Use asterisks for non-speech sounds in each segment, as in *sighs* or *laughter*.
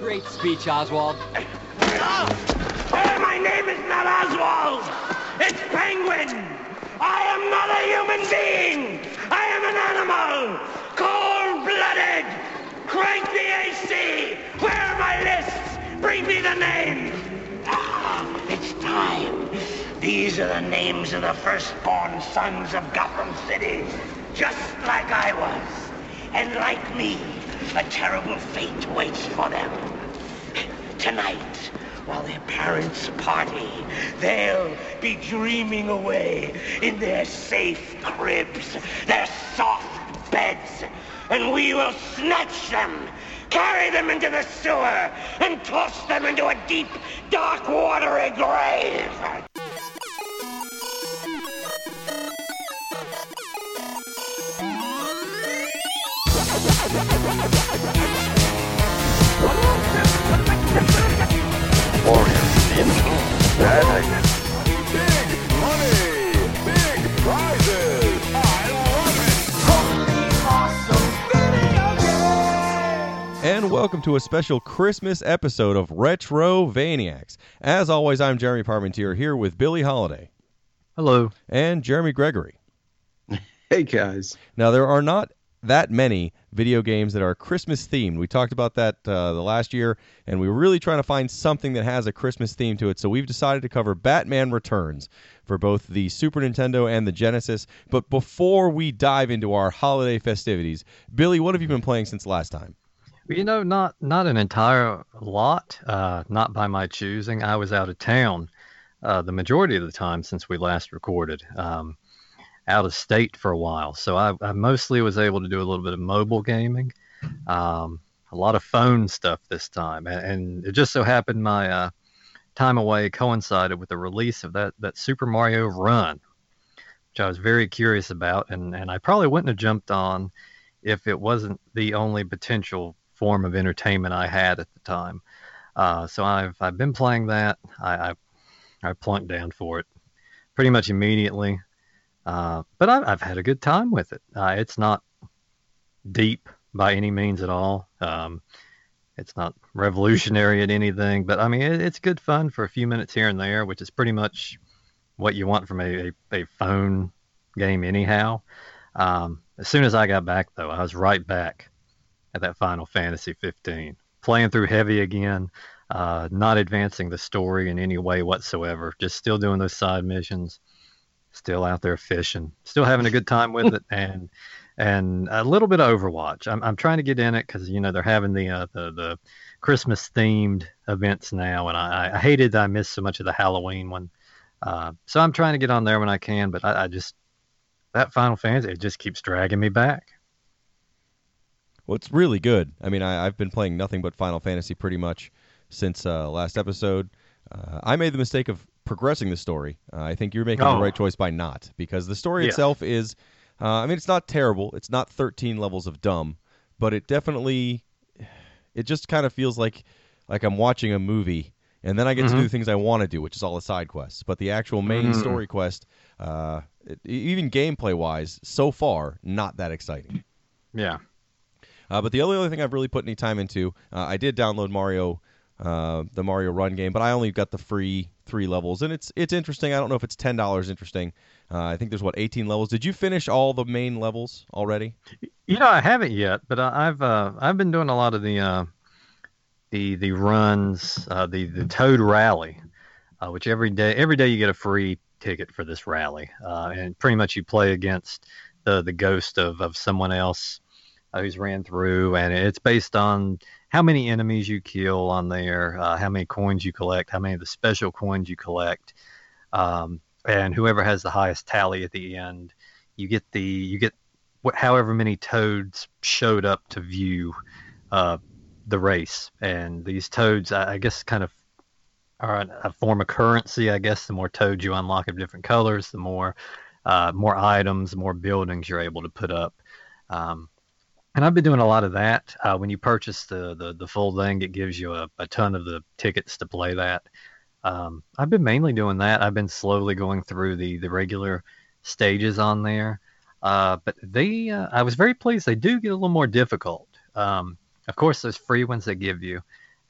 Great speech, Oswald. Oh, my name is not Oswald. It's Penguin. I am not a human being. I am an animal. Cold-blooded. Crank the AC. Where are my lists? Bring me the names. Ah, it's time. These are the names of the firstborn sons of Gotham City. Just like I was. And like me, a terrible fate waits for them. Tonight, while their parents party, they'll be dreaming away in their safe cribs, their soft beds, and we will snatch them, carry them into the sewer, and toss them into a deep, dark, watery grave. Big money, big prizes. I love it. And welcome to a special Christmas episode of Retro Vaniacs. As always, I'm Jeremy Parmentier here with Billy Holiday Hello. and Jeremy Gregory. Hey guys. Now, there are not that many video games that are Christmas themed. We talked about that uh, the last year, and we were really trying to find something that has a Christmas theme to it. So we've decided to cover Batman Returns for both the Super Nintendo and the Genesis. But before we dive into our holiday festivities, Billy, what have you been playing since last time? You know, not not an entire lot, uh, not by my choosing. I was out of town uh, the majority of the time since we last recorded, um, out of state for a while. So I, I mostly was able to do a little bit of mobile gaming, um, a lot of phone stuff this time, and, and it just so happened my uh, time away coincided with the release of that that Super Mario Run, which I was very curious about, and and I probably wouldn't have jumped on if it wasn't the only potential form of entertainment I had at the time. Uh, so I've I've been playing that. I, I I plunked down for it pretty much immediately, uh, but I've, I've had a good time with it. Uh, it's not deep by any means at all. Um, it's not revolutionary at anything, but I mean it, it's good fun for a few minutes here and there, which is pretty much what you want from a, a, a phone game anyhow. Um, as soon as I got back, though, I was right back at that Final Fantasy 15, playing through heavy again, uh, not advancing the story in any way whatsoever, just still doing those side missions, still out there fishing, still having a good time with it, and and a little bit of Overwatch. I'm I'm trying to get in it because you know they're having the uh, the the Christmas themed events now, and I, I hated that I missed so much of the Halloween one. Uh, so I'm trying to get on there when I can, but I, I just that Final Fantasy it just keeps dragging me back. Well, it's really good. I mean, I, I've been playing nothing but Final Fantasy pretty much since uh, last episode. Uh, I made the mistake of progressing the story. Uh, I think you're making the Oh. right choice by not, because the story Yeah. itself is, uh, I mean, it's not terrible. It's not 13 levels of dumb, but it definitely, it just kind of feels like like I'm watching a movie, and then I get to do the things I want to do, which is all the side quests. But the actual main story quest, uh, it, even gameplay wise, so far, not that exciting. Yeah. Uh, but the only other thing I've really put any time into, uh, I did download Mario, uh, the Mario Run game, but I only got the free three levels, and it's it's interesting. I don't know if it's ten dollars interesting. Uh, I think there's what 18 levels. Did you finish all the main levels already? You know, I haven't yet, but I- I've uh, I've been doing a lot of the uh, the the runs, uh, the the Toad Rally, which every day every day you get a free ticket for this rally, and pretty much you play against the the ghost of of someone else who's ran through, and it's based on how many enemies you kill on there, uh, how many coins you collect, how many of the special coins you collect, um, and whoever has the highest tally at the end, you get the you get wh- however many toads showed up to view uh, the race, and these toads, I, I guess, kind of are a, a form of currency. I guess the more toads you unlock of different colors, the more uh, more items, more buildings you're able to put up. Um, and I've been doing a lot of that. Uh, when you purchase the, the the full thing, it gives you a, a ton of the tickets to play that. Um, I've been mainly doing that. I've been slowly going through the the regular stages on there. Uh, but they, uh, I was very pleased. They do get a little more difficult. Um, of course, there's free ones they give you,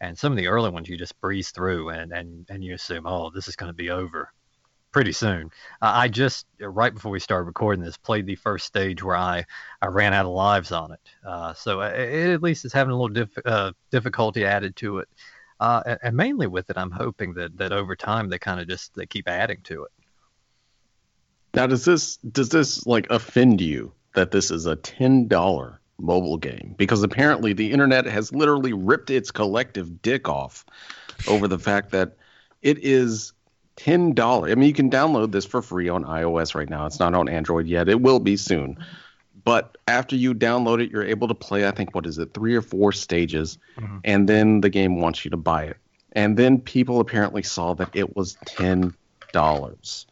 And some of the early ones you just breeze through and and and you assume, oh, this is going to be over pretty soon. Uh, I just right before we started recording this played the first stage where I I ran out of lives on it. Uh, so it, it at least is having a little uh, difficulty added to it. Uh, and, and mainly with it, I'm hoping that that over time they kind of just they keep adding to it. Now, does this does this like offend you that this is a ten dollar mobile game? Because apparently the internet has literally ripped its collective dick off over the fact that it is ten dollars. I mean, you can download this for free on iOS right now. It's not on Android yet. It will be soon. But after you download it, you're able to play. I think what is it, three or four stages, mm-hmm. and then the game wants you to buy it. And then people apparently saw that it was ten dollars.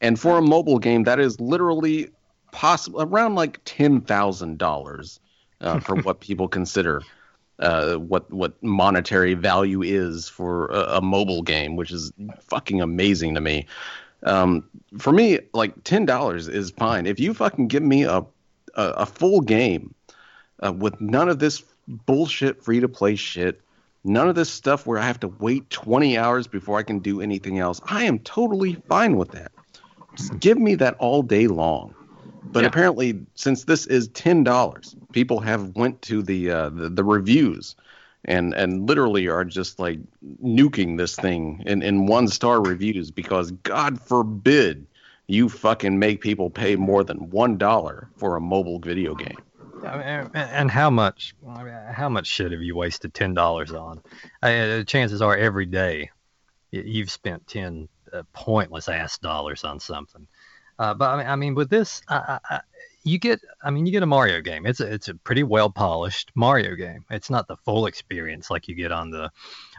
And for a mobile game, that is literally possible around like ten thousand uh, dollars for *laughs* what people consider uh, what what monetary value is for a, a, mobile game, which is fucking amazing to me. Um, for me, like ten dollars is fine. If you fucking give me a a, a full game uh, with none of this bullshit free to play shit, none of this stuff where I have to wait twenty hours before I can do anything else, I am totally fine with that. Just give me that all day long. But yeah. apparently, since this is ten dollars, people have went to the, uh, the, the reviews and and literally are just like nuking this thing in in one star reviews because God forbid you fucking make people pay more than one dollar for a mobile video game. And how much? How much shit have you wasted ten dollars on? Uh, chances are, every day you've spent ten uh, pointless ass dollars on something. Uh, but I mean, I mean, with this, I, I, you get, I mean, you get a Mario game. It's a, it's a pretty well polished Mario game. It's not the full experience like you get on the,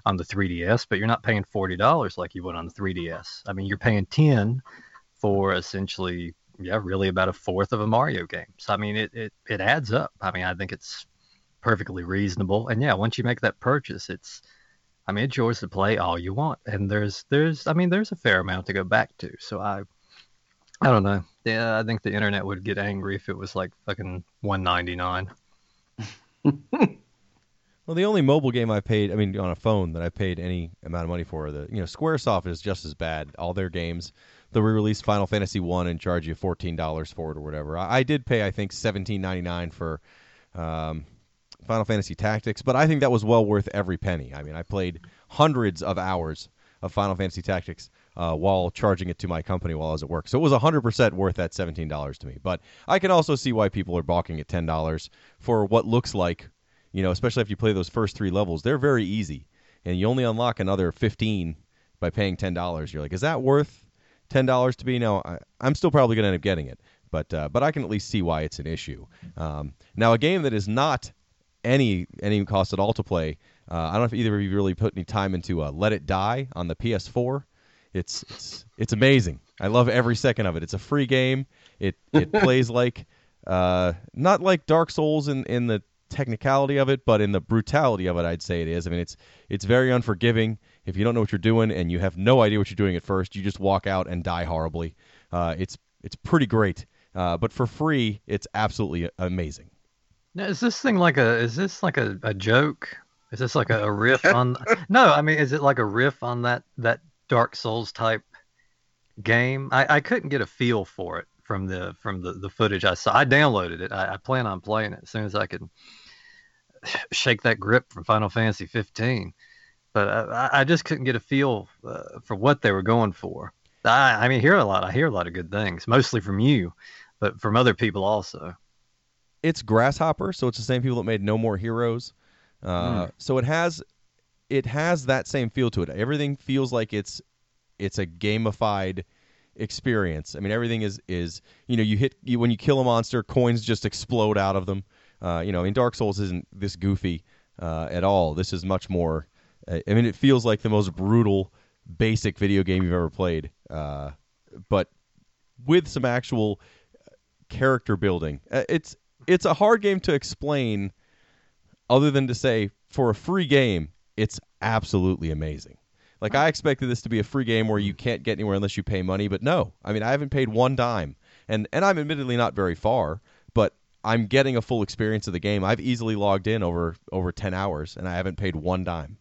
on the 3DS, but you're not paying forty dollars like you would on the 3DS. I mean, you're paying ten for essentially, yeah, really about a fourth of a Mario game. So I mean, it it it adds up. I mean, I think it's perfectly reasonable. And yeah, once you make that purchase, it's I mean, it's yours to play all you want. And there's, there's, I mean, there's a fair amount to go back to. So I, I don't know. Yeah, I think the internet would get angry if it was like fucking 199. *laughs* well, the only mobile game I paid, I mean, on a phone that I paid any amount of money for, the you know, SquareSoft is just as bad. All their games, the re-release Final Fantasy One and charge you fourteen dollars for it or whatever. I, I, did pay, I think, seventeen ninety nine for um, Final Fantasy Tactics, but I think that was well worth every penny. I mean, I played hundreds of hours of Final Fantasy Tactics uh, while charging it to my company while I was at work. So it was 100% worth that $17 to me. But I can also see why people are balking at $10 for what looks like, you know, especially if you play those first three levels. They're very easy. And you only unlock another 15 by paying $10. You're like, is that worth $10 to me? No, I, am still probably going to end up getting it. But, uh, but I can at least see why it's an issue. Um, now, a game that is not any any cost at all to play. Uh, I don't know if either of you really put any time into uh, Let It Die on the PS4. It's it's it's amazing. I love every second of it. It's a free game. It it *laughs* plays like uh, not like Dark Souls in in the technicality of it, but in the brutality of it, I'd say it is. I mean, it's it's very unforgiving. If you don't know what you're doing and you have no idea what you're doing at first, you just walk out and die horribly. Uh, it's it's pretty great, uh, but for free, it's absolutely amazing. Now, is this thing like a? Is this like a, a joke? Is this like a, a riff *laughs* on? no, I mean, is it like a riff on that that Dark Souls type game? I, I couldn't get a feel for it from the from the, the footage I saw. I downloaded it. I, I plan on playing it as soon as I can *sighs* shake that grip from Final Fantasy 15. But I, I just couldn't get a feel uh, for what they were going for. I, I mean, I hear a lot. I hear a lot of good things, mostly from you, but from other people also it's Grasshopper, so it's the same people that made No More Heroes. Uh, mm. So it has it has that same feel to it. Everything feels like it's it's a gamified experience. I mean, everything is is you know you hit you, when you kill a monster, coins just explode out of them. Uh, you know, in Dark Souls isn't this goofy uh, at all. This is much more. Uh, I mean, it feels like the most brutal, basic video game you've ever played, uh, but with some actual character building. Uh, it's it's a hard game to explain other than to say for a free game, it's absolutely amazing. Like I expected this to be a free game where you can't get anywhere unless you pay money, but no. I mean, I haven't paid one dime. And and I'm admittedly not very far, but I'm getting a full experience of the game. I've easily logged in over over 10 hours and I haven't paid one dime.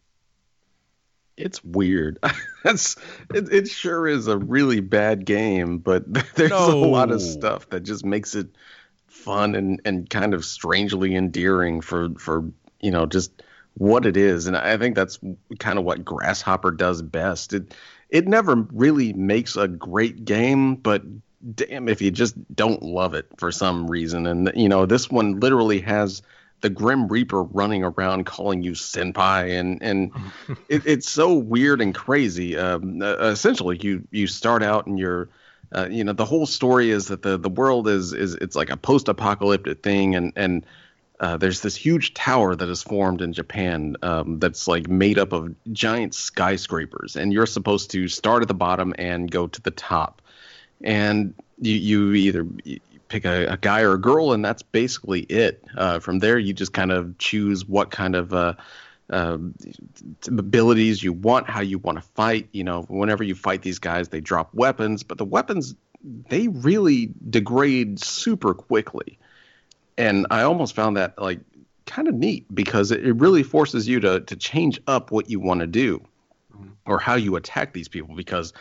It's weird. *laughs* That's it, it. Sure is a really bad game, but *laughs* there's a lot of stuff that just makes it fun and and kind of strangely endearing for for you know just what it is. And I think that's kind of what Grasshopper does best. It it never really makes a great game, but damn if you just don't love it for some reason. And you know this one literally has the Grim Reaper running around calling you senpai, and and *laughs* it, it's so weird and crazy. Um, uh, essentially, you you start out and you're, uh, you know, the whole story is that the the world is is it's like a post-apocalyptic thing, and and uh, there's this huge tower that is formed in Japan um, that's like made up of giant skyscrapers, and you're supposed to start at the bottom and go to the top, and you you either pick a, a guy or a girl, and that's basically it. Uh, from there, you just kind of choose what kind of uh, uh, abilities you want, how you want to fight. You know, whenever you fight these guys, they drop weapons, but the weapons they really degrade super quickly. And I almost found that like kind of neat because it, it really forces you to to change up what you want to do or how you attack these people because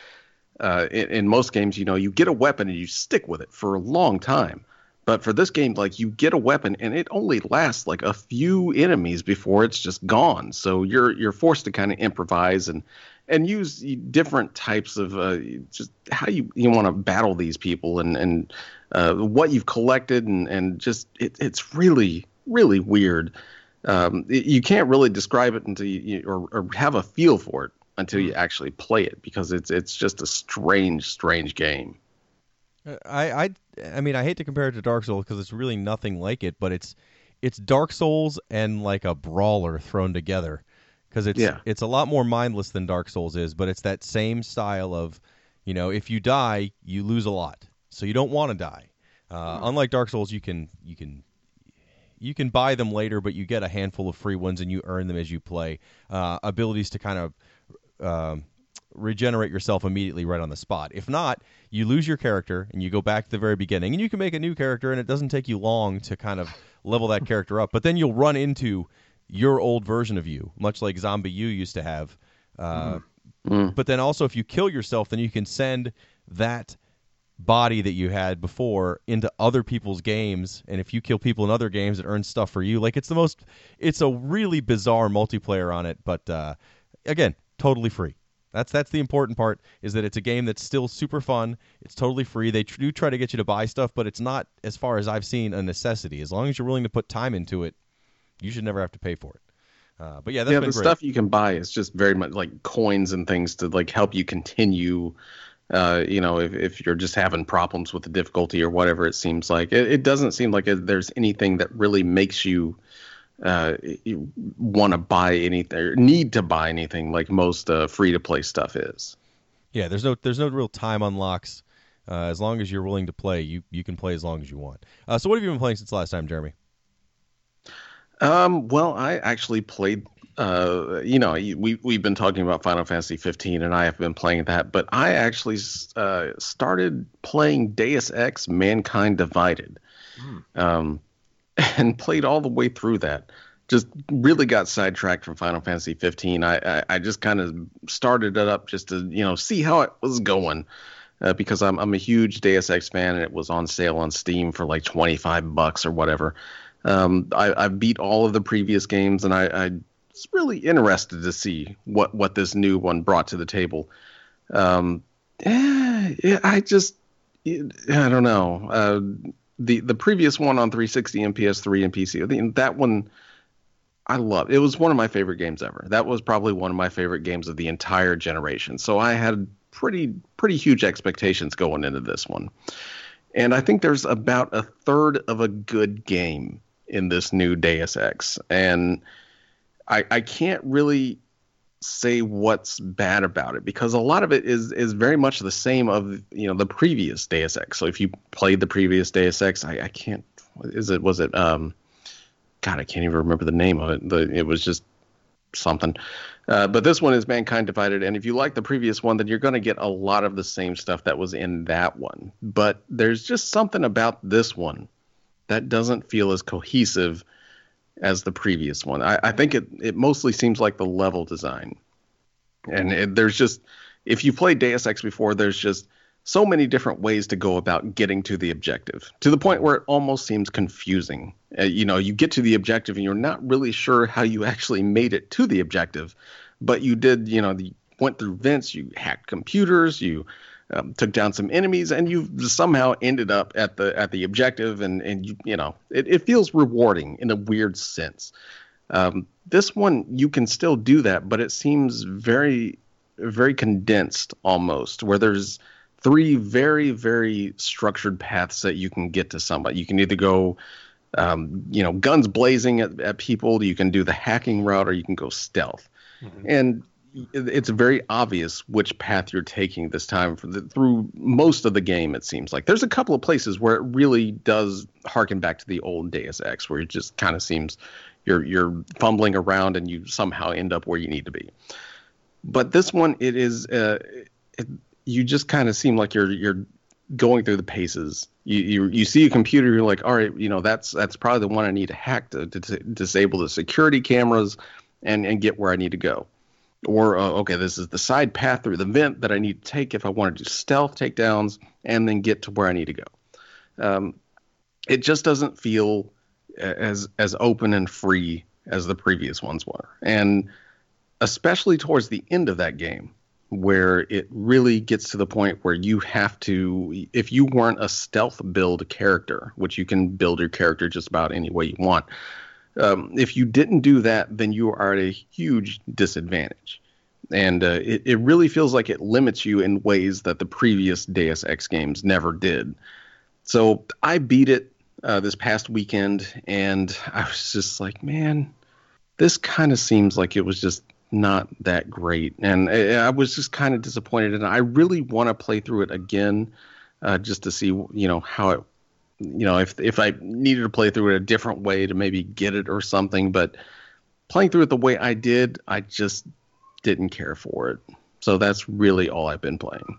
uh, in, in most games, you know, you get a weapon and you stick with it for a long time. But for this game, like you get a weapon and it only lasts like a few enemies before it's just gone. So you're you're forced to kind of improvise and and use different types of uh, just how you you want to battle these people and and uh, what you've collected and and just it, it's really really weird. Um, it- you can't really describe it until you, or, or have a feel for it until you actually play it because it's it's just a strange strange game. I, I I mean I hate to compare it to Dark Souls because it's really nothing like it, but it's it's Dark Souls and like a brawler thrown together because it's Yeah. it's a lot more mindless than Dark Souls is, but it's that same style of you know if you die you lose a lot, so you don't want to die. Uh, Unlike Dark Souls, you can you can you can buy them later, but you get a handful of free ones and you earn them as you play. Uh, abilities to kind of um, regenerate yourself immediately right on the spot. If not, you lose your character and you go back to the very beginning, and you can make a new character, and it doesn't take you long to kind of level that character up. But then you'll run into your old version of you, much like ZombiU used to have. Uh, But then also, if you kill yourself, then you can send that body that you had before into other people's games. And if you kill people in other games it earns stuff for you. Like it's the most it's a really bizarre multiplayer on it but uh again totally free. That's that's the important part is that it's a game that's still super fun. It's totally free. They tr- do try to get you to buy stuff but it's not as far as i've seen a necessity. As long as you're willing to put time into it you should never have to pay for it. Uh, but yeah that's yeah, the great. stuff you can buy is just very much like coins and things to like help you continue. Uh, you know, if, if you're just having problems with the difficulty or whatever, it seems like it, it doesn't seem like there's anything that really makes you uh, want to buy anything or need to buy anything like most uh, free to play stuff is. Yeah, there's no there's no real time unlocks. Uh, as long as you're willing to play, you you can play as long as you want. Uh, so what have you been playing since last time, Jeremy? Um, well, I actually played. Uh, you know, we we've been talking about Final Fantasy 15, and I have been playing that. But I actually uh, started playing Deus Ex: Mankind Divided, um, *laughs* and played all the way through that. Just really got sidetracked from Final Fantasy 15. I I, I just kind of started it up just to you know see how it was going. Uh, because I'm I'm a huge Deus Ex fan and it was on sale on Steam for like 25 bucks or whatever. Um, I, I beat all of the previous games, and I, I really interested to see what, what this new one brought to the table. Um, yeah, I just, I don't know. Uh, the the previous one on 360 and PS3 and PC, that one I love. It was one of my favorite games ever. That was probably one of my favorite games of the entire generation. So I had pretty pretty huge expectations going into this one. And I think there's about a third of a good game in this new Deus Ex. And I, I can't really say what's bad about it because a lot of it is is very much the same of you know the previous Deus Ex. So if you played the previous Deus Ex, I, I can't is it was it um God I can't even remember the name of it. The it was just something. Uh, but this one is Mankind Divided, and if you like the previous one, then you're going to get a lot of the same stuff that was in that one. But there's just something about this one that doesn't feel as cohesive as the previous one. I, I think it, it mostly seems like the level design. And it, there's just, if you played Deus Ex before, there's just so many different ways to go about getting to the objective to the point where it almost seems confusing. Uh, you know, you get to the objective and you're not really sure how you actually made it to the objective, but you did, you know, the, went through vents, you hacked computers, you um, took down some enemies, and you somehow ended up at the at the objective, and and you you know it, it feels rewarding in a weird sense. Um, this one you can still do that, but it seems very very condensed almost, where there's three very very structured paths that you can get to somebody. You can either go um, you know, guns blazing at, at people. You can do the hacking route, or you can go stealth. Mm-hmm. And it's very obvious which path you're taking this time the, through most of the game. It seems like there's a couple of places where it really does harken back to the old Deus Ex, where it just kind of seems you're you're fumbling around and you somehow end up where you need to be. But this one, it is uh, it, you just kind of seem like you're you're going through the paces. You, you you see a computer, you're like, all right, you know that's that's probably the one I need to hack to, to, to disable the security cameras and and get where I need to go or uh, okay, this is the side path through the vent that I need to take if I want to do stealth takedowns and then get to where I need to go. Um, it just doesn't feel as as open and free as the previous ones were, and especially towards the end of that game, where it really gets to the point where you have to, if you weren't a stealth build character, which you can build your character just about any way you want um, if you didn't do that, then you are at a huge disadvantage. And uh, it, it really feels like it limits you in ways that the previous Deus Ex games never did. So I beat it uh, this past weekend, and I was just like, man, this kind of seems like it was just not that great. And I, I was just kind of disappointed. And I really want to play through it again uh, just to see, you know, how it you know, if if I needed to play through it a different way to maybe get it or something, but playing through it the way I did, I just didn't care for it. So that's really all I've been playing.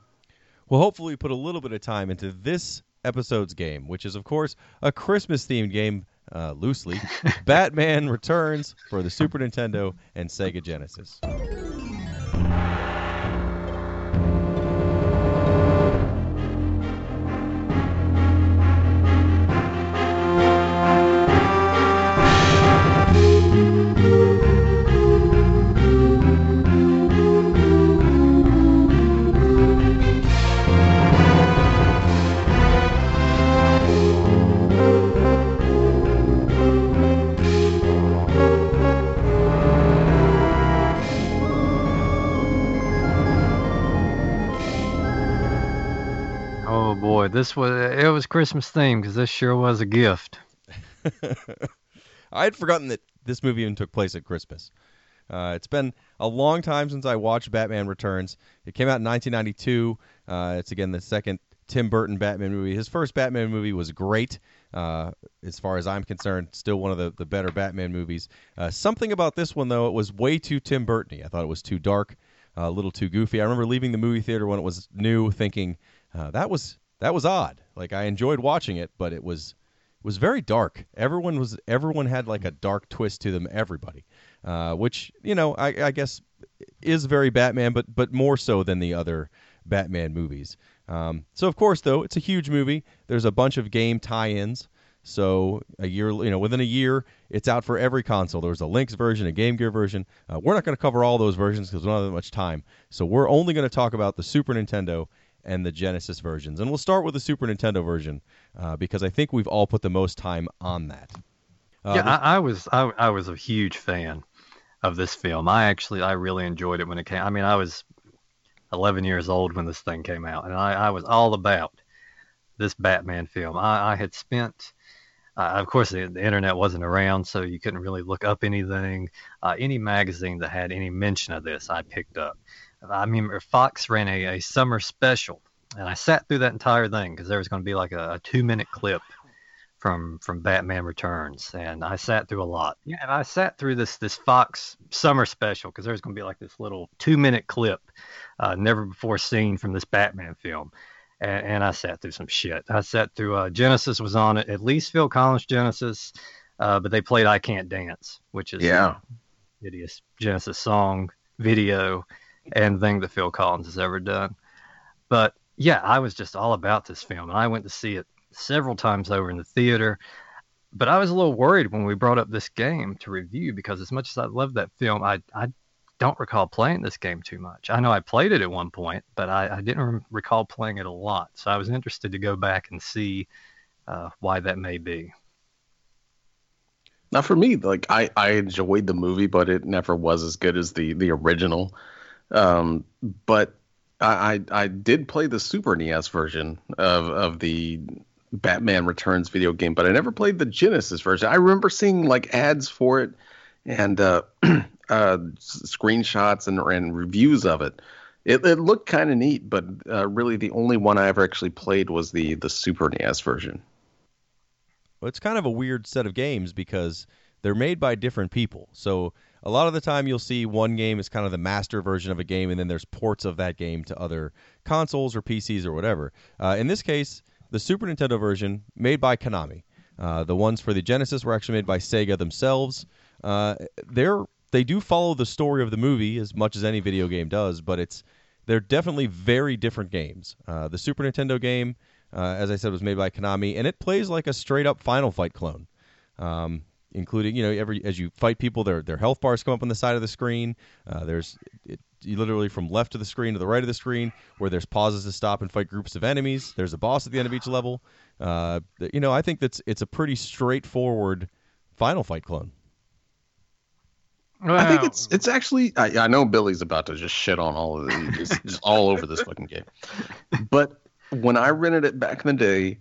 Well, hopefully, we put a little bit of time into this episode's game, which is, of course, a Christmas themed game, uh, loosely *laughs* Batman Returns for the Super Nintendo and Sega Genesis. This was it was Christmas themed because this sure was a gift. *laughs* I had forgotten that this movie even took place at Christmas. Uh, it's been a long time since I watched Batman Returns. It came out in 1992. Uh, it's again the second Tim Burton Batman movie. His first Batman movie was great. Uh, as far as I'm concerned, still one of the, the better Batman movies. Uh, something about this one, though, it was way too Tim Burton I thought it was too dark, a little too goofy. I remember leaving the movie theater when it was new thinking, uh, that was that was odd. Like I enjoyed watching it, but it was it was very dark. Everyone was everyone had like a dark twist to them. Everybody, uh, which you know I, I, guess is very Batman, but but more so than the other Batman movies. Um, so of course, though, it's a huge movie. There's a bunch of game tie-ins. So a year, you know, within a year, it's out for every console. There's a Lynx version, a Game Gear version. Uh, we're not going to cover all those versions because we don't have that much time. So we're only going to talk about the Super Nintendo and the Genesis versions. And we'll start with the Super Nintendo version uh, because I think we've all put the most time on that. Uh, yeah, I, I, was I, I was a huge fan of this film. I actually I really enjoyed it when it came. I mean, I was 11 years old when this thing came out, and I, I was all about this Batman film. I, I had spent. Uh, of course, the, the, internet wasn't around, so you couldn't really look up anything. Uh, any magazine that had any mention of this, I picked up. I remember Fox ran a, a summer special, and I sat through that entire thing because there was going to be like a, a two minute clip from from Batman Returns, and I sat through a lot. Yeah, and I sat through this this Fox summer special because there's going to be like this little two minute clip, uh, never before seen from this Batman film, and, and, I sat through some shit. I sat through uh, Genesis was on it, at least Phil Collins Genesis, uh, but they played I Can't Dance, which is yeah, hideous Genesis song video anything that Phil Collins has ever done. But yeah, I was just all about this film, and I went to see it several times over in the theater. But I was a little worried when we brought up this game to review because as much as I love that film, I I don't recall playing this game too much. I know I played it at one point, but I, I didn't re- recall playing it a lot. So I was interested to go back and see uh, why that may be. Now, for me, like I, I enjoyed the movie, but it never was as good as the the original. Um, but I, I I did play the Super NES version of of the Batman Returns video game, but I never played the Genesis version. I remember seeing like ads for it and uh, *clears throat* uh, screenshots and, and reviews of it. It, it looked kind of neat, but uh, really the only one I ever actually played was the the Super NES version. Well, it's kind of a weird set of games because they're made by different people. So a lot of the time you'll see one game is kind of the master version of a game, and then there's ports of that game to other consoles or PCs or whatever. Uh, in this case, the Super Nintendo version made by Konami. Uh, the ones for the Genesis were actually made by Sega themselves. Uh, they're they do follow the story of the movie as much as any video game does, but it's they're definitely very different games. Uh, the Super Nintendo game, uh, as I said, was made by Konami, and it plays like a straight up Final Fight clone. Um, including you know every as you fight people, their their health bars come up on the side of the screen. Uh, there's it, you literally from left of the screen to the right of the screen where there's pauses to stop and fight groups of enemies. There's a boss at the end of each level. Uh, you know, I think that's it's a pretty straightforward Final Fight clone. Well, I think it's it's actually I, I, know Billy's about to just shit on all of these, just, just all over this fucking game. But when I rented it back in the day,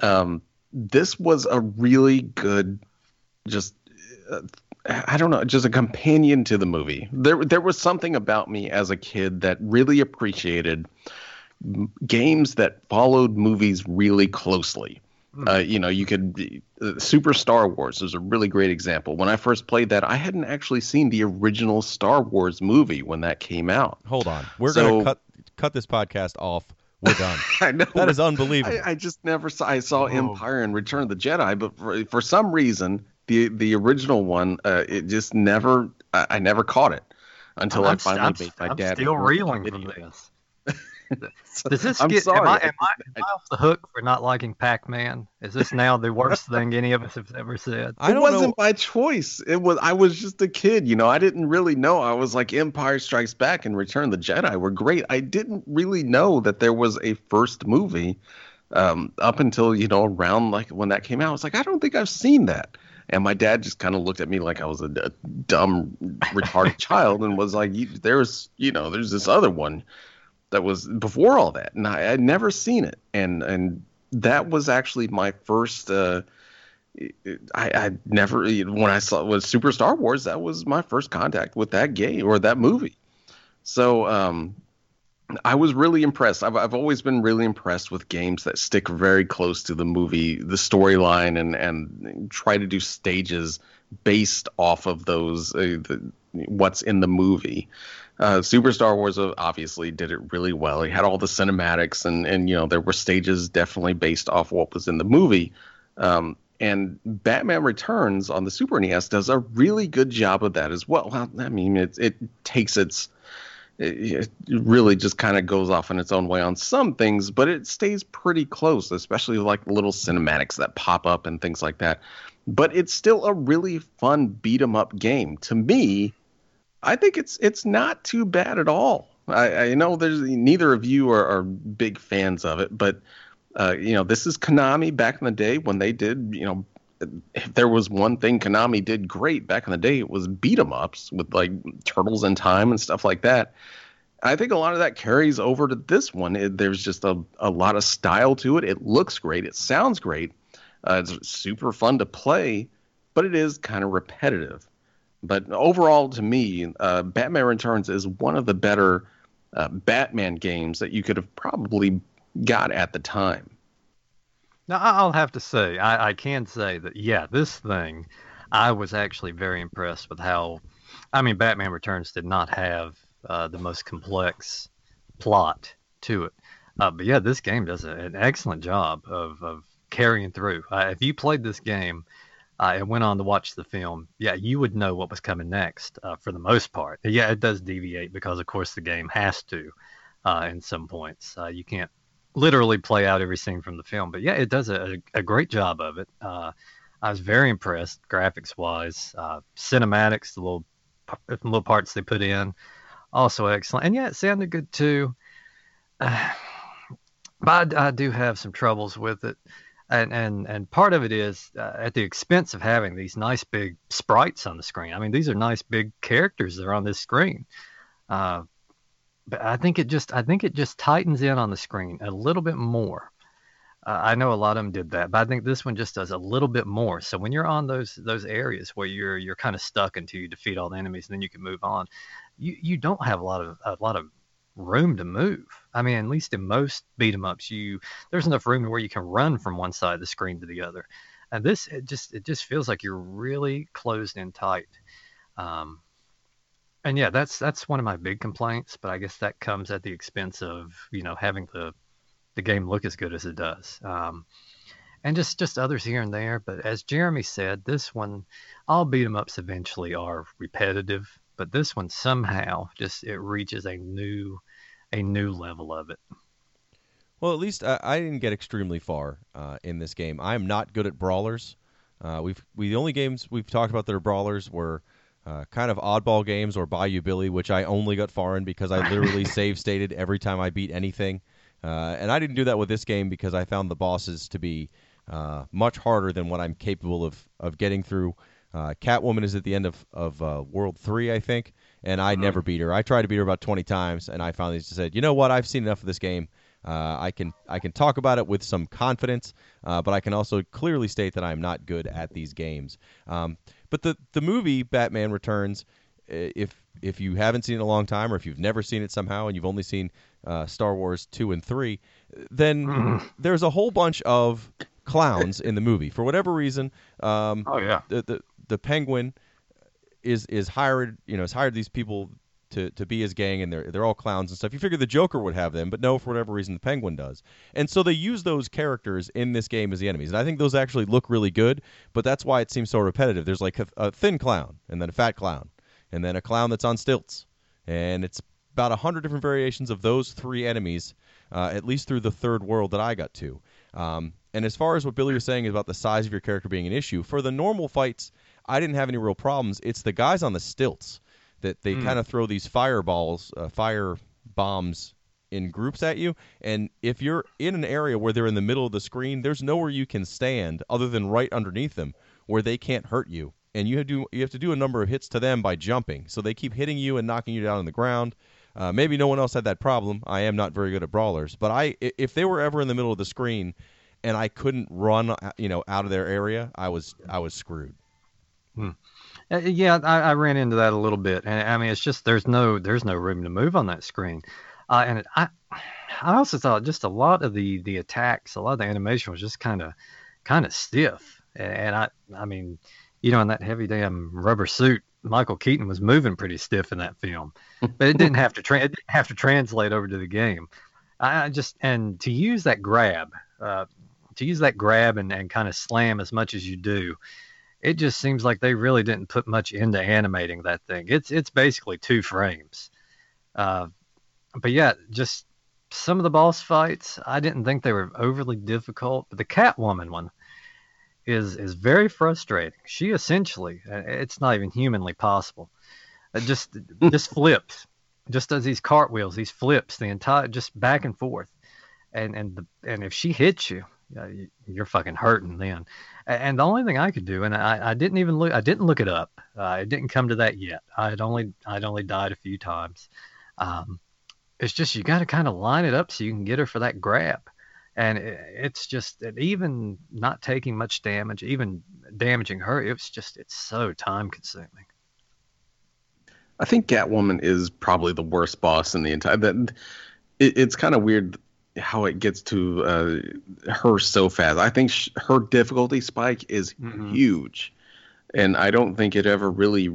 um, this was a really good, just uh, I don't know, just a companion to the movie. There there was something about me as a kid that really appreciated games that followed movies really closely. Hmm. Uh, you know, you could uh, Super Star Wars is a really great example. When I first played that, I hadn't actually seen the original Star Wars movie when that came out. Hold on, we're so, gonna cut cut this podcast off. We're done. *laughs* I know that is unbelievable. I, I, just never saw. I saw Whoa. Empire and Return of the Jedi, but for, for some reason, the the original one, uh, it just never. I, I, never caught it until I'm, I finally st- made my I'm dad. Still reeling from this. *laughs* Does this I'm get? Sorry. Am I, am, I, am I off the hook for not liking Pac-Man? Is this now the worst *laughs* thing any of us have ever said? I it wasn't know. by choice. It was. I was just a kid. You know, I didn't really know. I was like, Empire Strikes Back and Return the Jedi were great. I didn't really know that there was a first movie um, up until you know around like when that came out. I was like, I don't think I've seen that. And my dad just kind of looked at me like I was a, a dumb, retarded *laughs* child, and was like, "There's, you know, there's this other one." that was before all that, and I had never seen it, and and that was actually my first. Uh, I, I never when I saw was Super Star Wars. That was my first contact with that game or that movie. So um, I was really impressed. I've I've always been really impressed with games that stick very close to the movie, the storyline, and and try to do stages based off of those uh, the, what's in the movie. Uh, Super Star Wars obviously did it really well. He had all the cinematics, and and you know there were stages definitely based off what was in the movie. Um, and Batman Returns on the Super NES does a really good job of that as well. well I mean, it it takes its it, really just kind of goes off in its own way on some things, but it stays pretty close, especially like little cinematics that pop up and things like that. But it's still a really fun beat 'em up game. To me, I think it's it's not too bad at all. I, I know there's neither of you are, are big fans of it, but uh, you know this is Konami back in the day when they did you know if there was one thing Konami did great back in the day, it was beat 'em ups with like Turtles in Time and stuff like that. I think a lot of that carries over to this one. It, there's just a, a lot of style to it. It looks great. It sounds great. Uh, it's super fun to play, but it is kind of repetitive. But overall, to me, uh, Batman Returns is one of the better uh, Batman games that you could have probably got at the time. Now, I'll have to say, I, I can say that, yeah, this thing, I was actually very impressed with how. I mean, Batman Returns did not have uh, the most complex plot to it. Uh, but yeah, this game does an excellent job of, of carrying through. Uh, if you played this game uh, and went on to watch the film, yeah, you would know what was coming next uh, for the most part. Yeah, it does deviate because, of course, the game has to uh, in some points. You can't literally play out every scene from the film, but yeah, it does a, a great job of it. Uh, I was very impressed, graphics wise, uh, cinematics, the little little parts they put in, also excellent. And yeah, it sounded good too. *sighs* but I, I do have some troubles with it and and and part of it is uh, at the expense of having these nice big sprites on the screen. I mean, these are nice big characters that are on this screen. Uh, but I think it just I think it just tightens in on the screen a little bit more. Uh, I know a lot of them did that, but I think this one just does a little bit more. So when you're on those those areas where you're you're kind of stuck until you defeat all the enemies, and then you can move on, you you don't have a lot of a lot of room to move. I mean, at least in most beat 'em ups, you there's enough room where you can run from one side of the screen to the other. And this it just it just feels like you're really closed in tight. Um, and yeah, that's that's one of my big complaints, but I guess that comes at the expense of you know having the the game look as good as it does. Um, and just just others here and there. But as Jeremy said, this one, all beat 'em ups eventually are repetitive but this one somehow just it reaches a new a new level of it. Well, at least I, I didn't get extremely far uh, in this game. I am not good at brawlers. Uh, we've we the only games we've talked about that are brawlers were uh, kind of oddball games or Bayou Billy, which I only got far in because I literally *laughs* save stated every time I beat anything. Uh, and I didn't do that with this game because I found the bosses to be uh, much harder than what I'm capable of of getting through. Uh, Catwoman is at the end of of uh, World Three, I think, and I mm-hmm. never beat her. I tried to beat her about twenty times, and I finally just said, you know what? I've seen enough of this game. Uh, I can I can talk about it with some confidence, uh, but I can also clearly state that I'm not good at these games. Um, but the the movie Batman Returns, if if you haven't seen it in a long time, or if you've never seen it somehow, and you've only seen uh, Star Wars two and three, then *laughs* there's a whole bunch of clowns in the movie for whatever reason. Um, oh yeah, the, the the Penguin is is hired, you know, has hired these people to, to be his gang, and they're they're all clowns and stuff. You figure the Joker would have them, but no, for whatever reason, the Penguin does. And so they use those characters in this game as the enemies, and I think those actually look really good. But that's why it seems so repetitive. There's like a, a thin clown, and then a fat clown, and then a clown that's on stilts, and it's about a hundred different variations of those three enemies, uh, at least through the third world that I got to. Um, and as far as what Billy was saying about the size of your character being an issue, for the normal fights, I didn't have any real problems. It's the guys on the stilts that they mm. kind of throw these fireballs, uh, fire bombs in groups at you. And if you're in an area where they're in the middle of the screen, there's nowhere you can stand other than right underneath them where they can't hurt you. And you have to you have to do a number of hits to them by jumping. So they keep hitting you and knocking you down on the ground. Uh, maybe no one else had that problem. I am not very good at brawlers, but I if they were ever in the middle of the screen and I couldn't run, uh, you know, out of their area, I was I was screwed. Hmm. Uh, yeah, I, I, ran into that a little bit, and I mean, it's just there's no there's no room to move on that screen, uh, and it, I I also thought just a lot of the the attacks, a lot of the animation was just kind of kind of stiff, and, and I I mean, you know, in that heavy damn rubber suit, Michael Keaton was moving pretty stiff in that film, but it didn't have to tra- it didn't have to translate over to the game. I just and to use that grab, uh, to use that grab and, and kind of slam as much as you do, it just seems like they really didn't put much into animating that thing. It's it's basically two frames. Uh, but yeah, just some of the boss fights, I didn't think they were overly difficult. But the Catwoman one is is very frustrating. She essentially, uh, it's not even humanly possible. It just *laughs* just flips, just does these cartwheels, these flips, the entire just back and forth, and and the, and if she hits you, you're fucking hurting then. And the only thing I could do, and I, I didn't even look, I didn't look it up. Uh, it didn't come to that yet. I'd only, I'd only died a few times. Um, it's just you got to kind of line it up so you can get her for that grab. And it, it's just even not taking much damage, even damaging her. It's just it's so time consuming. I think Catwoman is probably the worst boss in the entire. That it, it's kind of weird how it gets to uh, her so fast. I think sh- her difficulty spike is mm-hmm. huge. and I don't think it ever really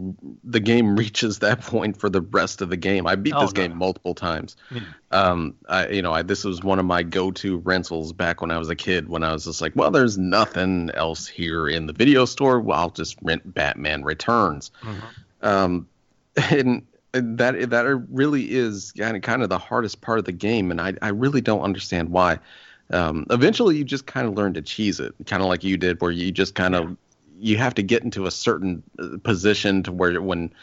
the game *laughs* reaches that point for the rest of the game. I beat Oh, this no. game multiple times. Yeah. Um, I you know I, this was one of my go-to rentals back when I was a kid. When I was just like, well, there's nothing else here in the video store. Well, I'll just rent Batman Returns. Um, *laughs* and that that really is kind of kind of the hardest part of the game, and I I really don't understand why. Um, eventually, you just kind of learn to cheese it, kind of like you did, where you just kind of you have to get into a certain uh, position to where when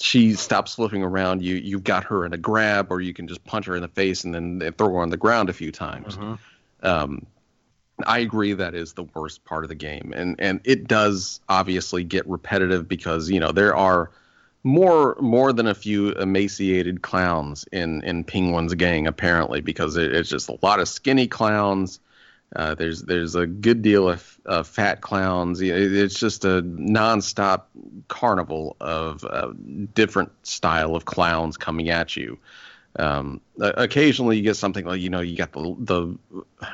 she stops flipping around, you you've got her in a grab, or you can just punch her in the face and then throw her on the ground a few times. Um, I agree that is the worst part of the game, and and it does obviously get repetitive because you know there are more more than a few emaciated clowns in in Penguin's gang apparently because it, it's just a lot of skinny clowns. Uh, there's there's a good deal of uh, fat clowns. It's just a nonstop carnival of uh, different style of clowns coming at you. Um, occasionally you get something like you know you got the the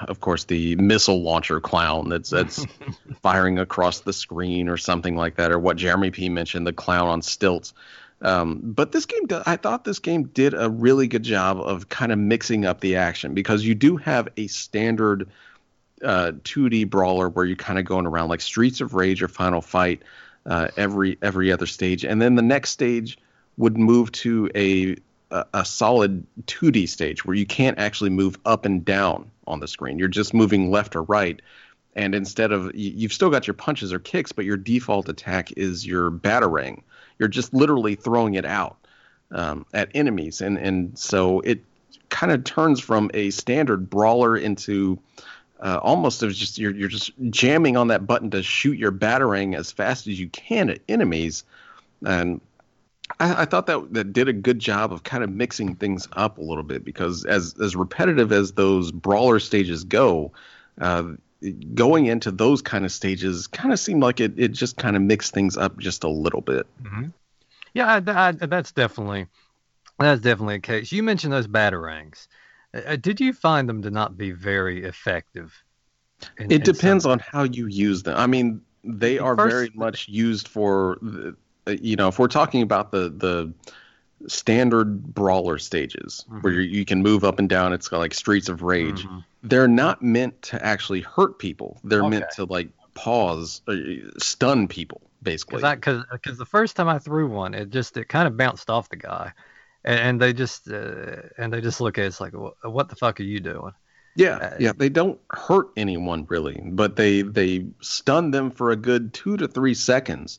of course the missile launcher clown that's that's *laughs* firing across the screen or something like that or what Jeremy P mentioned the clown on stilts. Um, but this game, I thought this game did a really good job of kind of mixing up the action because you do have a standard uh, 2D brawler where you're kind of going around like Streets of Rage or Final Fight uh, every every other stage, and then the next stage would move to a a, a solid 2D stage where you can't actually move up and down on the screen. You're just moving left or right. And instead of you- you've still got your punches or kicks, but your default attack is your batarang. You're just literally throwing it out um, at enemies, and and so it kind of turns from a standard brawler into uh, almost as just you're you're just jamming on that button to shoot your batarang as fast as you can at enemies, and I, I thought that that did a good job of kind of mixing things up a little bit because as as repetitive as those brawler stages go, uh, going into those kind of stages kind of seemed like it it just kind of mixed things up just a little bit. Yeah, I, I, that's definitely that's definitely a case. You mentioned those batarangs. Uh, did you find them to not be very effective? in- It in depends some- on how you use them. I mean, they are First- very much used for, the- uh, you know, if we're talking about the the standard brawler stages where you you can move up and down, it's like Streets of Rage. Mhm. They're not meant to actually hurt people. They're meant to like pause, uh, stun people, basically. Because because the first time I threw one, it just it kind of bounced off the guy, and, and they just uh, and they just look at it, it's like what the fuck are you doing? Yeah, Uh, yeah, they don't hurt anyone really, but they they stun them for a good two to three seconds,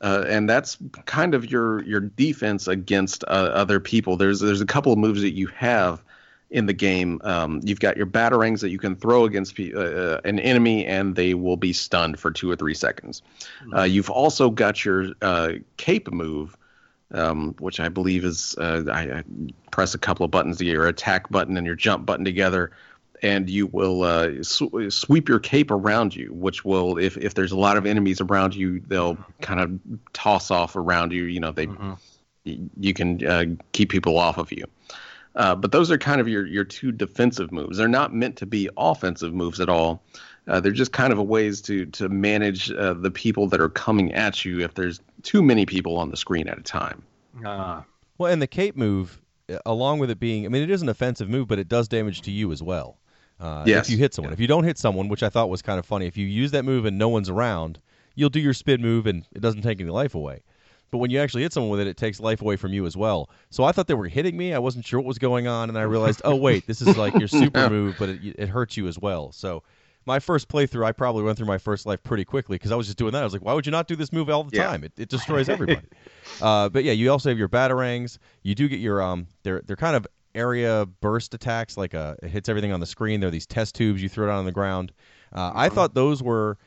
uh, and that's kind of your your defense against uh, other people. There's there's a couple of moves that you have in the game. Um, you've got your batarangs that you can throw against pe- uh, uh, an enemy, and they will be stunned for two or three seconds. Uh, you've also got your uh, cape move. Um, which I believe is uh, I, I press a couple of buttons to get your attack button and your jump button together, and you will uh, sw- sweep your cape around you, which will, if, if there's a lot of enemies around you, they'll kind of toss off around you. You know, they Mhm. y- you can uh, keep people off of you. Uh, but those are kind of your your two defensive moves. They're not meant to be offensive moves at all. Uh, they're just kind of a ways to to manage uh, the people that are coming at you if there's too many people on the screen at a time. Ah, Well, and the cape move, uh, along with it being, I mean, it is an offensive move, but it does damage to you as well. Uh, Yes. If you hit someone. If you don't hit someone, which I thought was kind of funny, if you use that move and no one's around, you'll do your spin move and it doesn't take any life away. But when you actually hit someone with it, it takes life away from you as well. So I thought they were hitting me. I wasn't sure what was going on, and I realized, oh wait, this is like your super *laughs* move, but it, it hurts you as well. So my first playthrough, I probably went through my first life pretty quickly because I was just doing that. I was like, why would you not do this move all the Yeah. time? It, it destroys everybody. *laughs* uh, but yeah, you also have your batarangs. You do get your um, they're they're kind of area burst attacks, like uh, it hits everything on the screen. There are these test tubes you throw down on the ground. Uh, I thought those were.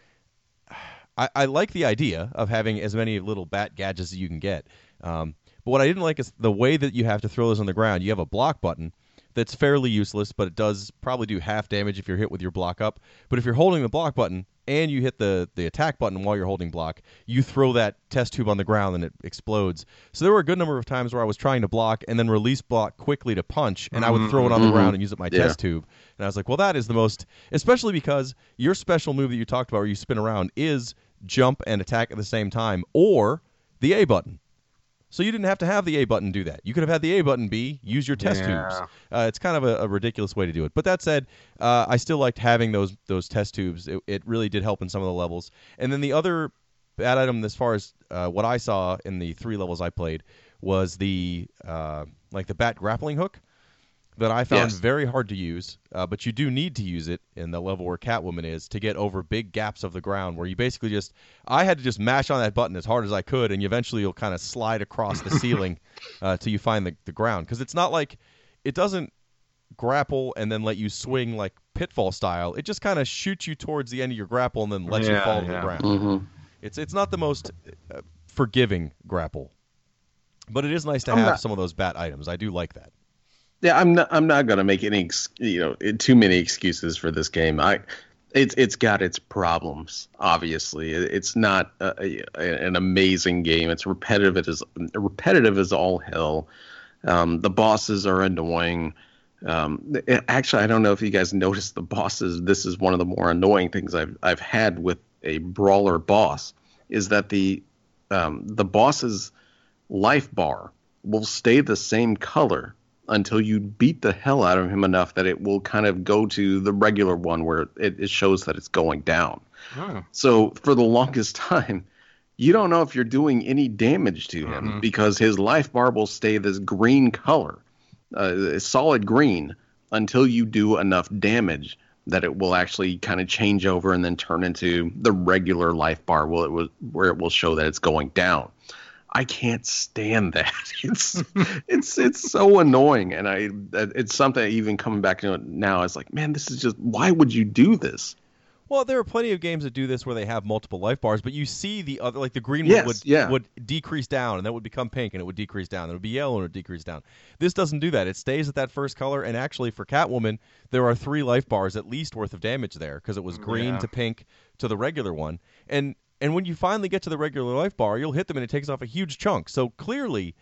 I, I like the idea of having as many little bat gadgets as you can get. Um, but what I didn't like is the way that you have to throw those on the ground. You have a block button that's fairly useless, but it does probably do half damage if you're hit with your block up. But if you're holding the block button and you hit the, the attack button while you're holding block, you throw that test tube on the ground and it explodes. So there were a good number of times where I was trying to block and then release block quickly to punch, and I would throw it on the mm-hmm. ground and use it my Yeah. test tube. And I was like, well, that is the most, especially because your special move that you talked about where you spin around is jump and attack at the same time, or the A button. So you didn't have to have the A button do that. You could have had the A button be use your test Yeah. tubes. Uh, it's kind of a, a ridiculous way to do it. But that said, uh, I still liked having those those test tubes. It, it really did help in some of the levels. And then the other bad item, as far as uh, what I saw in the three levels I played, was the uh, like the bat grappling hook that I found Yes. very hard to use. Uh, but you do need to use it in the level where Catwoman is to get over big gaps of the ground where you basically just I had to just mash on that button as hard as I could, and you eventually you'll kind of slide across the ceiling *laughs* uh, till you find the, the ground because it's not like it doesn't grapple and then let you swing like pitfall style. It just kind of shoots you towards the end of your grapple and then lets you Yeah, fall to the yeah. ground. hmm It's it's not the most uh, forgiving grapple, but it is nice to I'm have not- some of those bat items. I do like that. Yeah, I'm not. I'm not gonna make any, you know, too many excuses for this game. I, it's it's got its problems. Obviously, it's not a, a, an amazing game. It's repetitive. It is repetitive as all hell. Um, the bosses are annoying. Um, it- actually, I don't know if you guys *laughs* noticed the bosses. This is one of the more annoying things I've I've had with a brawler boss is that the um, the boss's life bar will stay the same color until you beat the hell out of him enough that it will kind of go to the regular one where it, it shows that it's going down. Oh. So for the longest *laughs* time, you don't know if you're doing any damage to him because his life bar will stay this green color, uh, solid green, until you do enough damage that it will actually kind of change over and then turn into the regular life bar will it will, where it will show that it's going down. I can't stand that. *laughs* It's it's it's so annoying, and I it's something even coming back to it now. It's like, man, this is just why would you do this? Well, there are plenty of games that do this where they have multiple life bars, but you see the other, like the green Yes, one would yeah. would decrease down, and that would become pink, and it would decrease down, and it would be yellow, and it would decrease down. This doesn't do that; it stays at that first color. And actually, for Catwoman, there are three life bars at least worth of damage there because it was green Yeah. to pink to the regular one, and and when you finally get to the regular life bar, you'll hit them, and it takes off a huge chunk. So clearly,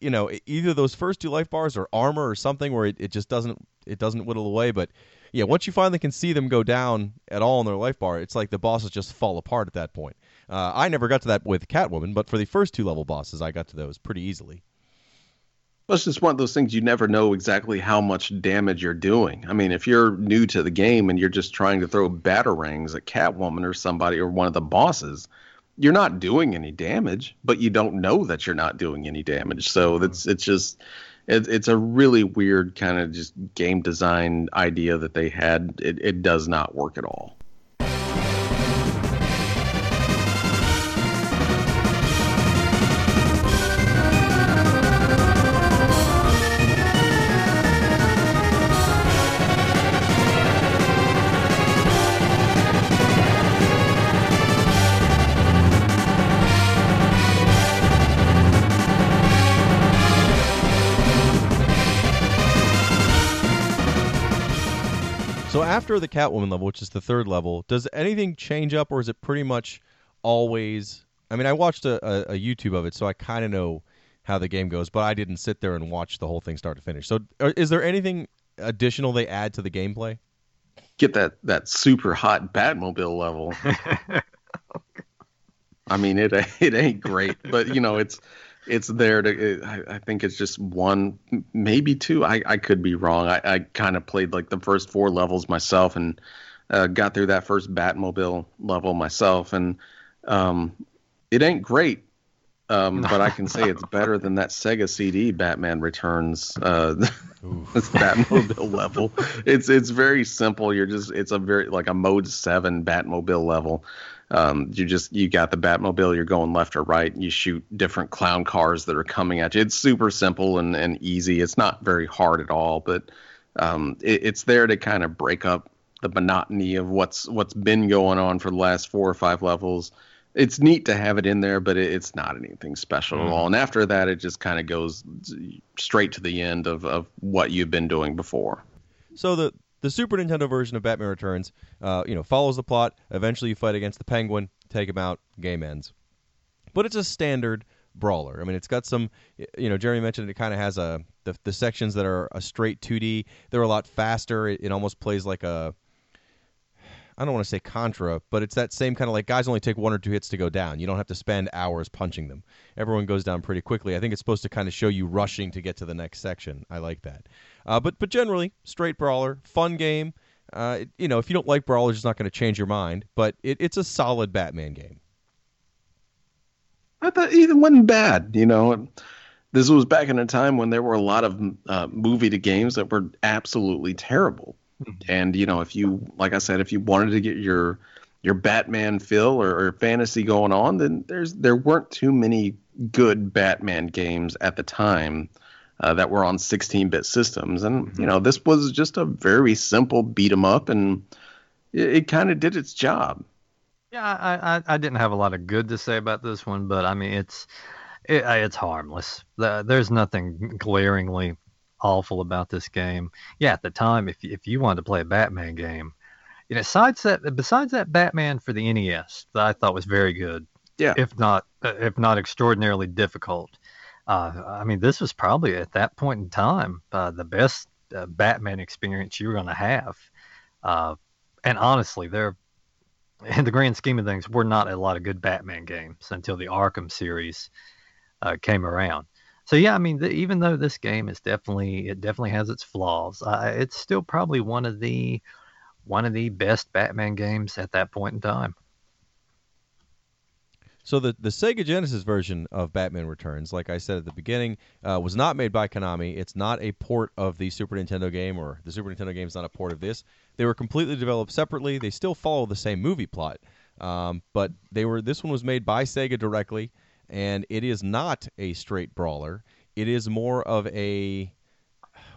you know, either those first two life bars or armor or something where it, it just doesn't it doesn't whittle away. But yeah, once you finally can see them go down at all in their life bar, it's like the bosses just fall apart at that point. Uh, I never got to that with Catwoman, but for the first two level bosses, I got to those pretty easily. Well, it's just one of those things you never know exactly how much damage you're doing. I mean, if you're new to the game and you're just trying to throw batarangs at Catwoman or somebody or one of the bosses, you're not doing any damage, but you don't know that you're not doing any damage. So mm-hmm. that's it's just it, it's a really weird kind of just game design idea that they had. It, it does not work at all. After the Catwoman level, which is the third level, does anything change up, or is it pretty much always? I mean, I watched a, a, a YouTube of it, so I kind of know how the game goes, but I didn't sit there and watch the whole thing start to finish. So, uh, is there anything additional they add to the gameplay? Get that that super hot Batmobile level. *laughs* I mean, it it ain't great, but you know, it's it's there to. It, I, I think it's just one, maybe two. I, I could be wrong. I, I kind of played like the first four levels myself and uh, got through that first Batmobile level myself, and um, it ain't great. Um, *laughs* but I can say it's better than that Sega CD Batman Returns uh, *laughs* this Batmobile level. It's it's very simple. You're just it's a very like a mode seven Batmobile level. Um, you just you got the Batmobile. You're going left or right. And you shoot different clown cars that are coming at you. It's super simple and, and easy. It's not very hard at all, but um, it, it's there to kind of break up the monotony of what's what's been going on for the last four or five levels. It's neat to have it in there, but it, it's not anything special at all. And after that, it just kind of goes straight to the end of, of what you've been doing before. So the the Super Nintendo version of Batman Returns, uh, you know, follows the plot. Eventually, you fight against the Penguin, take him out, game ends. But it's a standard brawler. I mean, it's got some, you know, Jeremy mentioned it kind of has a the, the sections that are a straight 2D. They're a lot faster. It, it almost plays like a I don't want to say contra, but it's that same kind of like guys only take one or two hits to go down. You don't have to spend hours punching them. Everyone goes down pretty quickly. I think it's supposed to kind of show you rushing to get to the next section. I like that. Uh, but but generally, straight brawler, fun game. Uh, it- you know, if you don't like brawlers, it's not going to change your mind. But it, it's a solid Batman game. I thought it wasn't bad. You know, this was back in a time when there were a lot of uh, movie to games that were absolutely terrible. And you know, if you, like I said, if you wanted to get your your Batman feel or, or fantasy going on, then there's there weren't too many good Batman games at the time uh, that were on 16-bit systems. And you know, this was just a very simple beat 'em up, and it, it kind of did its job. Yeah, I, I I didn't have a lot of good to say about this one, but I mean it's it, it's harmless. There's nothing glaringly awful about this game. Yeah, at the time, if you- if you wanted to play a Batman game, you know, besides that, besides that Batman for the NES that I thought was very good, Yeah. if not if not extraordinarily difficult. Uh, I mean, this was probably at that point in time uh, the best uh, Batman experience you were going to have. Uh, and honestly, there in the grand scheme of things, were not a lot of good Batman games until the Arkham series uh, came around. So yeah, I mean, the, even though this game is definitely it definitely has its flaws, uh, it's still probably one of the one of the best Batman games at that point in time. So the the Sega Genesis version of Batman Returns, like I said at the beginning, uh, was not made by Konami. It's not a port of the Super Nintendo game, or the Super Nintendo game is not a port of this. They were completely developed separately. They still follow the same movie plot, um, but they were. This one was made by Sega directly, and it is not a straight brawler. It is more of a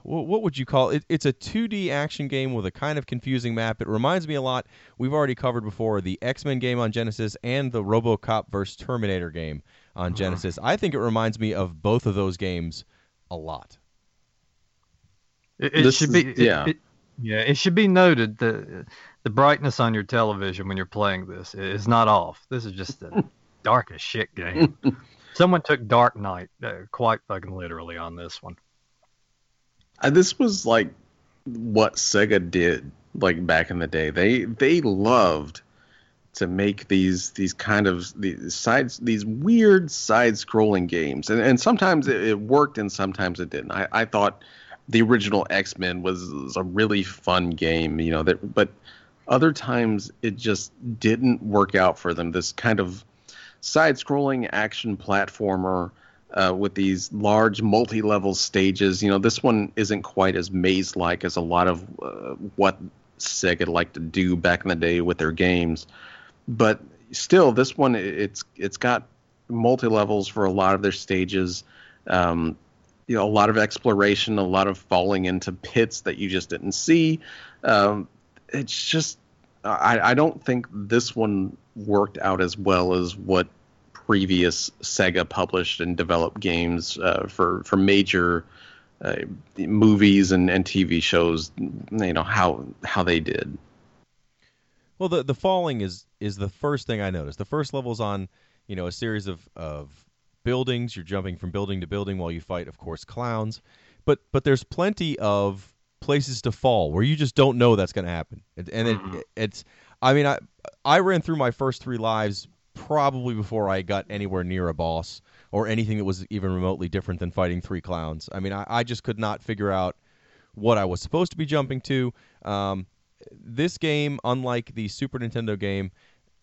what would you call it? It's a 2D action game with a kind of confusing map. It reminds me a lot. We've already covered before the X Men game on Genesis and the RoboCop vs Terminator game on Genesis. I think it reminds me of both of those games a lot. It, it This should is- be it- yeah. it- yeah. It should be noted that uh, the brightness on your television when you're playing this is not off. This is just a dark as shit game. *laughs* Someone took Dark Knight uh, quite fucking literally on this one. Uh, this was like what Sega did like back in the day. They they loved to make these these kind of these sides these weird side scrolling games, and and sometimes it, it worked and sometimes it didn't. I, I thought the original X Men was, was a really fun game, you know that, but other times it just didn't work out for them. This kind of side scrolling action platformer uh, with these large multi-level stages. You know, this one isn't quite as maze-like as a lot of uh, what Sega liked to do back in the day with their games, but still, this one it's it's got multi-levels for a lot of their stages. Um, you know, a lot of exploration, a lot of falling into pits that you just didn't see. Um, it's just, I, I don't think this one worked out as well as what previous Sega published and developed games uh, for for major uh, movies and, and TV shows. You know how how they did. Well, the the falling is is the first thing I noticed. The first level's on, you know, a series of of buildings. You're jumping from building to building while you fight, of course, clowns. But but there's plenty of places to fall where you just don't know that's going to happen. And, and it, it's, I mean, I I ran through my first three lives probably before I got anywhere near a boss or anything that was even remotely different than fighting three clowns. I mean, I, I just could not figure out what I was supposed to be jumping to. Um, this game, unlike the Super Nintendo game,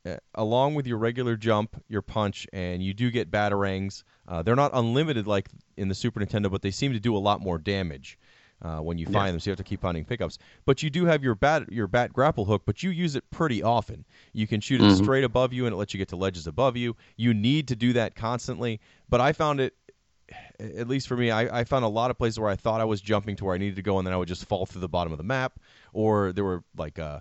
uh, along with your regular jump, your punch, and you do get batarangs. Uh, they're not unlimited like in the Super Nintendo, but they seem to do a lot more damage uh, when you find them. So you have to keep finding pickups. But you do have your bat your bat grapple hook, but you use it pretty often. You can shoot it straight above you, and it lets you get to ledges above you. You need to do that constantly. But I found it at least for me, I, I found a lot of places where I thought I was jumping to where I needed to go, and then I would just fall through the bottom of the map, or there were like uh,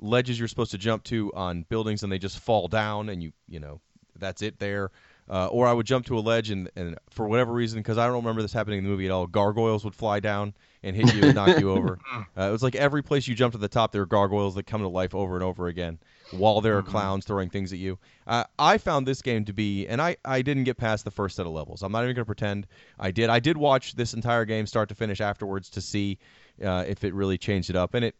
ledges you're supposed to jump to on buildings, and they just fall down, and you you know that's it there. Uh, or I would jump to a ledge, and, and for whatever reason, because I don't remember this happening in the movie at all, gargoyles would fly down and hit you and knock you over. *laughs* Uh, it was like every place you jumped to the top, there are gargoyles that come to life over and over again, while there are clowns throwing things at you. Uh, I found this game to be, and I, I didn't get past the first set of levels. I'm not even going to pretend I did. I did watch this entire game start to finish afterwards to see uh, if it really changed it up, and it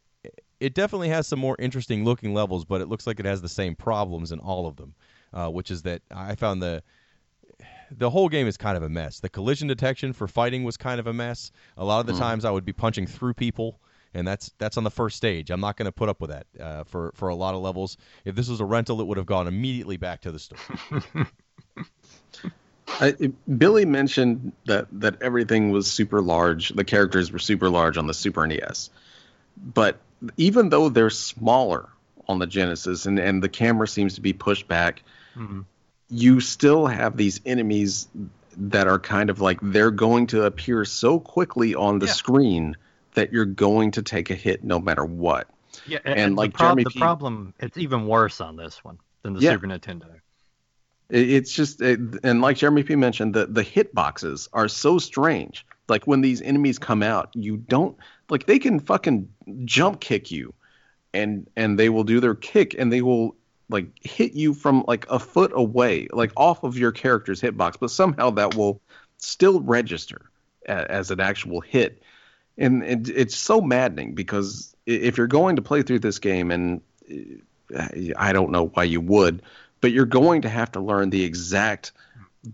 it definitely has some more interesting looking levels, but it looks like it has the same problems in all of them, uh, which is that I found the the whole game is kind of a mess. The collision detection for fighting was kind of a mess. A lot of the times I would be punching through people, and that's that's on the first stage. I'm not going to put up with that uh, for for a lot of levels. If this was a rental, it would have gone immediately back to the store. *laughs* I, Billy mentioned that that everything was super large. The characters were super large on the Super NES, but even though they're smaller on the Genesis, and and the camera seems to be pushed back, Mm-hmm. you still have these enemies that are kind of like they're going to appear so quickly on the Yeah. screen that you're going to take a hit no matter what. Yeah, And the like prob- Jeremy the P- problem, it's even worse on this one than the Yeah. Super Nintendo. It's just, it, and like Jeremy P mentioned, the the hit boxes are so strange. Like when these enemies come out, you don't like they can fucking jump kick you, and and they will do their kick, and they will like hit you from like a foot away, like off of your character's hitbox, but somehow that will still register a, as an actual hit, and it, it's so maddening because if you're going to play through this game, and uh, I don't know why you would, but you're going to have to learn the exact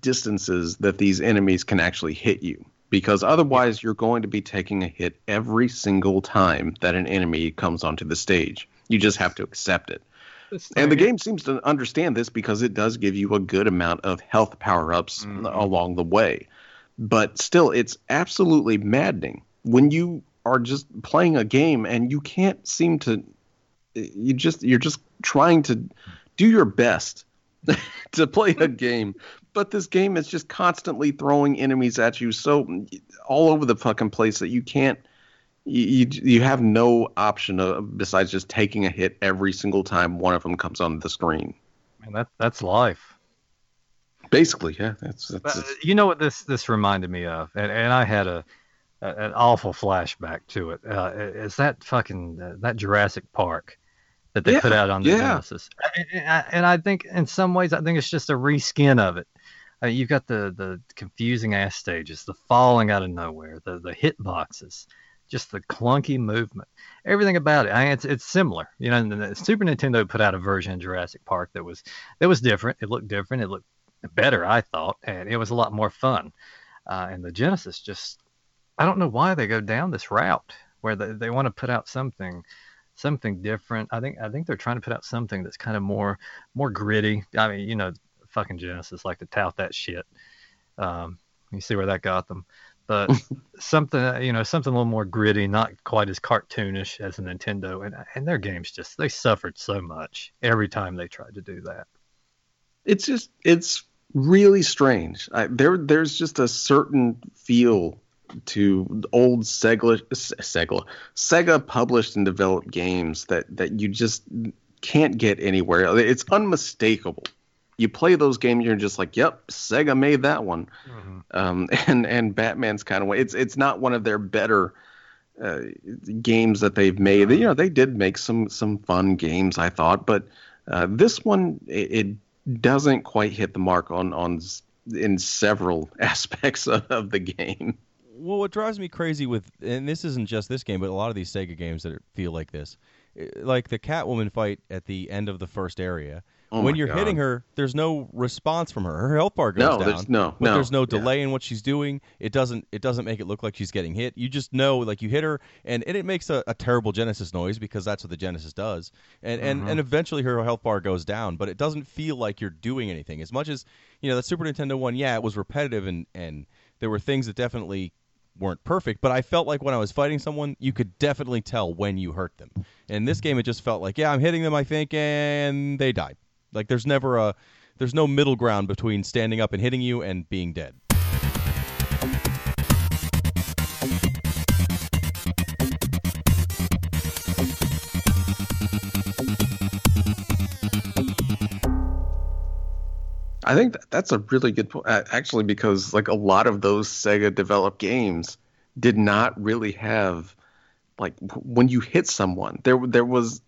distances that these enemies can actually hit you because otherwise you're going to be taking a hit every single time that an enemy comes onto the stage. You just have to accept it. *laughs* And the game seems to understand this because it does give you a good amount of health power ups mm-hmm. along the way. But still, it's absolutely maddening when you are just playing a game and you can't seem to. You just you're just trying to do your best *laughs* to play a game, but this game is just constantly throwing enemies at you so all over the fucking place that you can't. You, you, have no option of, besides just taking a hit every single time one of them comes on the screen. Man, that that's life. Basically, yeah. That's, that's, uh, you know what this this reminded me of, and, and I had a, a an awful flashback to it. Uh, is that fucking uh, that Jurassic Park that they Yeah, put out on the yeah. Genesis? And, and I- and I think in some ways I think it's just a reskin of it. Uh, you've got the the confusing ass stages, the falling out of nowhere, the the hit boxes, just the clunky movement, everything about it. I mean, it's it's similar. You know, the Super Nintendo put out a version of Jurassic Park that was that was different. It looked different. It looked better, I thought, and it was a lot more fun. Uh, and the Genesis just, I don't know why they go down this route where they, they want to put out something, something different. I think I think they're trying to put out something that's kind of more more gritty. I mean, you know, fucking Genesis like to tout that shit. Um, you see where that got them. But something, you know, something a little more gritty, not quite as cartoonish as a Nintendo, and and their games just they suffered so much every time they tried to do that. it's just it's really strange. I, there there's just a certain feel to old Sega Sega Sega published and developed games that that you just can't get anywhere. It's unmistakable. You play those games, you're just like, "Yep, Sega made that one." Um, *laughs* and and Batman's kind of way. It's it's not one of their better uh, games that they've made. You know, they did make some some fun games, I thought, but uh, this one it, it doesn't quite hit the mark on on in several *laughs* aspects of, of the game. Well, what drives me crazy with, and this isn't just this game, but a lot of these Sega games that feel like this, eh, like the Catwoman fight at the end of the first area. Oh when you're God. hitting her, there's no response from her. Her health bar goes No, down. there's no- but no, there's no yeah. delay in what she's doing. It doesn't. It doesn't make it look like she's getting hit. You just know, like you hit her, and, and it makes a, a terrible Genesis noise because that's what the Genesis does. And and Mm-hmm. and eventually her health bar goes down, but it doesn't feel like you're doing anything. As much as you know, the Super Nintendo one, yeah, it was repetitive and and there were things that definitely weren't perfect, but I felt like when I was fighting someone, you could definitely tell when you hurt them. In this game, it just felt like, yeah, I'm hitting them, I think, and they died. Like there's never a, there's no middle ground between standing up and hitting you and being dead. I think that's a really good point, actually, because like a lot of those Sega developed games did not really have like when you hit someone, there there was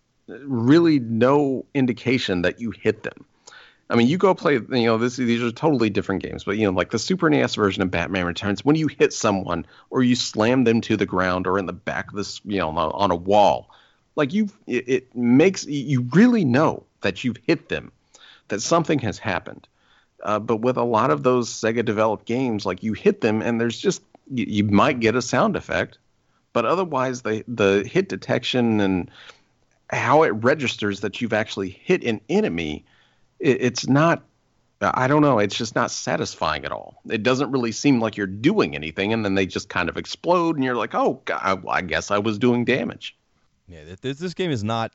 really no indication that you hit them. I mean, you go play, you know, this these are totally different games, but you know, like the Super NES version of Batman Returns, when you hit someone or you slam them to the ground or in the back of this, you know, on a- wall, Like you, it, it makes you really know that you've hit them, that something has happened. Uh, but with a lot of those Sega developed games, like you hit them and there's just you, you might get a sound effect, but otherwise the the hit detection and how it registers that you've actually hit an enemy, it, it's not. I don't know. It's just not satisfying at all. It doesn't really seem like you're doing anything, and then they just kind of explode, and you're like, "Oh, God, I guess I was doing damage." Yeah, this this game is not.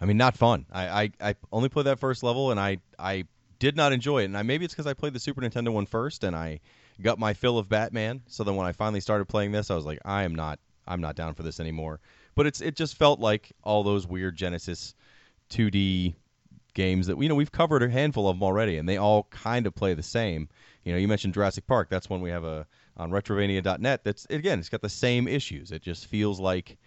I mean, not fun. I, I, I only played that first level, and I I did not enjoy it. And I, maybe it's because I played the Super Nintendo one first, and I got my fill of Batman. So then when I finally started playing this, I was like, I am not I'm not down for this anymore. But it's it just felt like all those weird Genesis 2D games that you know we've covered a handful of them already, and they all kind of play the same. You know, you mentioned Jurassic Park. That's one we have a on Retrovania.net. That's again, it's got the same issues. It just feels like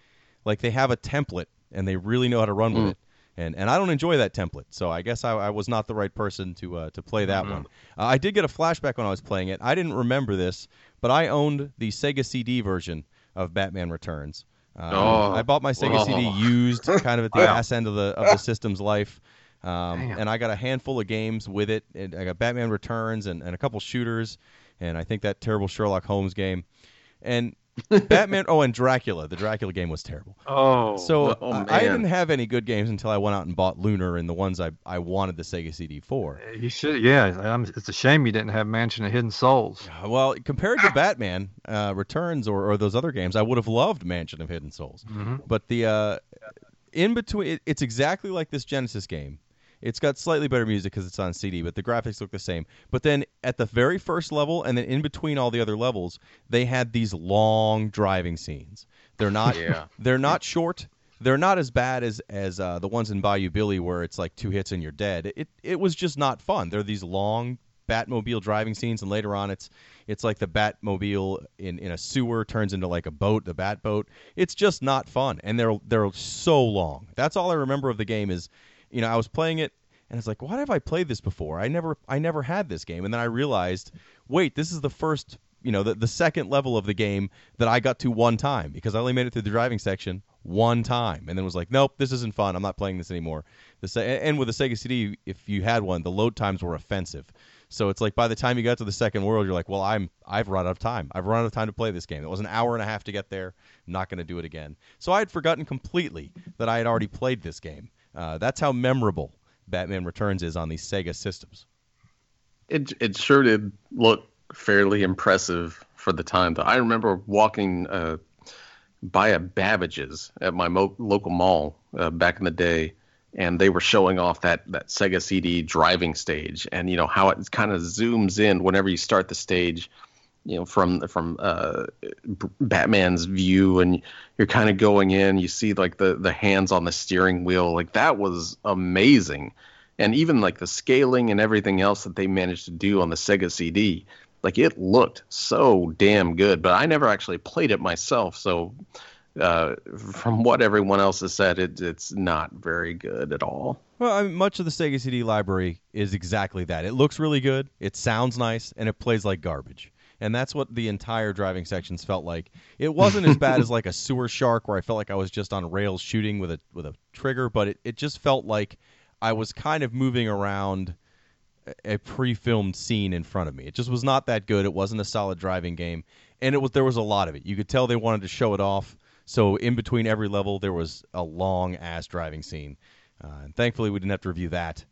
like they have a template and they really know how to run with it. And and I don't enjoy that template, so I guess I, I was not the right person to uh, to play that one. Uh, I did get a flashback when I was playing it. I didn't remember this, but I owned the Sega CD version of Batman Returns. Um, Oh. I bought my Sega Oh. CD used, *laughs* kind of at the ass end of the of the system's life. Um, and I got a handful of games with it. And I got Batman Returns and, and a couple shooters, and I think that terrible Sherlock Holmes game, and *laughs* Batman. oh, and Dracula. The Dracula game was terrible. Oh, So Oh, I, I didn't have any good games until I went out and bought Lunar and the ones I I wanted the Sega CD for. you should. Yeah, I'm, it's a shame you didn't have Mansion of Hidden Souls. Uh, Well, compared to Batman uh, Returns or, or those other games, I would have loved Mansion of Hidden Souls. But the uh, in between, it, it's exactly like this Genesis game. It's got slightly better music because it's on CD, but the graphics look the same. But then at the very first level, and then in between all the other levels, they had these long driving scenes. They're not. *laughs* Yeah. They're not short. They're not as bad as as uh, the ones in Bayou Billy where it's like two hits and you're dead. It it was just not fun. They're these long Batmobile driving scenes, and later on, it's it's like the Batmobile in, in a sewer turns into like a boat, the Batboat. It's just not fun, and they're they're so long. That's all I remember of the game is, you know, I was playing it, and it's like, why have I played this before? I never I never had this game, and then I realized, wait, this is the first, you know, the the second level of the game that I got to one time because I only made it through the driving section one time, and then was like, nope, this isn't fun. I'm not playing this anymore. The Se- and with the Sega CD, if you had one, the load times were offensive. So it's like by the time you got to the second world, you're like, well, I'm I've run out of time. I've run out of time to play this game. It was an hour and a half to get there. I'm not going to do it again. So I had forgotten completely that I had already played this game. Uh, that's how memorable Batman Returns is on these Sega systems. It it sure did look fairly impressive for the time. Though I remember walking uh, by a Babbage's at my mo- local mall uh, back in the day, and they were showing off that that Sega CD driving stage, and you know how it kind of zooms in whenever you start the stage. You know, from from uh, Batman's view, and you're kind of going in. You see like the the hands on the steering wheel. Like that was amazing and even like the scaling and everything else that they managed to do on the Sega CD, like it looked so damn good. But I never actually played it myself, so uh, from what everyone else has said, it, it's not very good at all. Well, I mean, much of the Sega CD library is exactly that. It looks really good, it sounds nice, and it plays like garbage. And that's what the entire driving sections felt like. It wasn't as bad as like a sewer shark where I felt like I was just on rails shooting with a with a trigger, but it, it just felt like I was kind of moving around a- pre-filmed scene in front of me. It just was not that good. It wasn't a solid driving game, and it was there was a lot of it. You could tell they wanted to show it off. So in between every level, there was a long ass driving scene. Uh, and thankfully, we didn't have to review that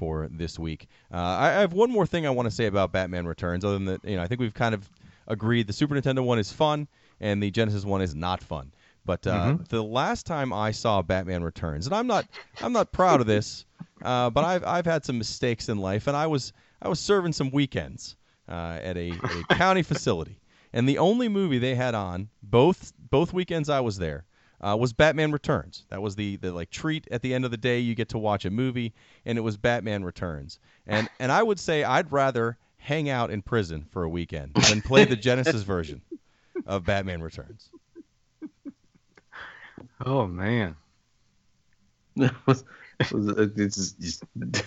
for this week. Uh, I, I have one more thing I want to say about Batman Returns. Other than that, you know, I think we've kind of agreed the Super Nintendo one is fun and the Genesis one is not fun. But uh, the last time I saw Batman Returns, and I'm not, I'm not proud of this, *laughs* uh, but I've I've had some mistakes in life, and I was I was serving some weekends uh, at a, a county facility, and the only movie they had on both both weekends I was there uh, was Batman Returns. That was the, the like treat at the end of the day. You get to watch a movie, and it was Batman Returns. And *laughs* and I would say I'd rather hang out in prison for a weekend than play the Genesis version of Batman Returns. Oh man. It was- it was- it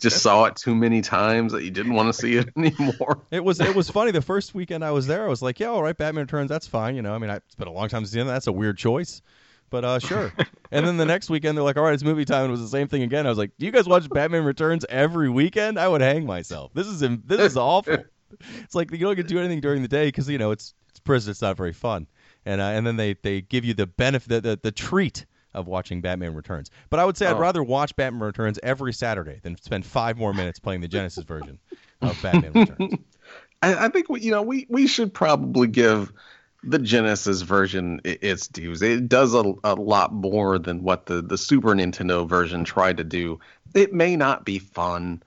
just, saw it too many times that you didn't want to see it *laughs* anymore. It was it was funny. The first weekend I was there, I was like, yeah, all right, Batman Returns, that's fine. You know, I mean, I, it's been a long time since the end. That's a weird choice, but uh, sure. and then the next weekend they're like, all right, it's movie time. And it was the same thing again. I was like, do you guys watch Batman Returns every weekend? I would hang myself. This is this is awful. It's like you don't get to do anything during the day because you know it's it's prison. It's not very fun. And uh, and then they they give you the benefit the, the, the treat of watching Batman Returns. But I would say I'd Oh. rather watch Batman Returns every Saturday than spend five more minutes playing the Genesis version of Batman Returns. *laughs* I, I think we, you know we we should probably give the Genesis version its dues. It does a, a lot more than what the the Super Nintendo version tried to do. It may not be fun,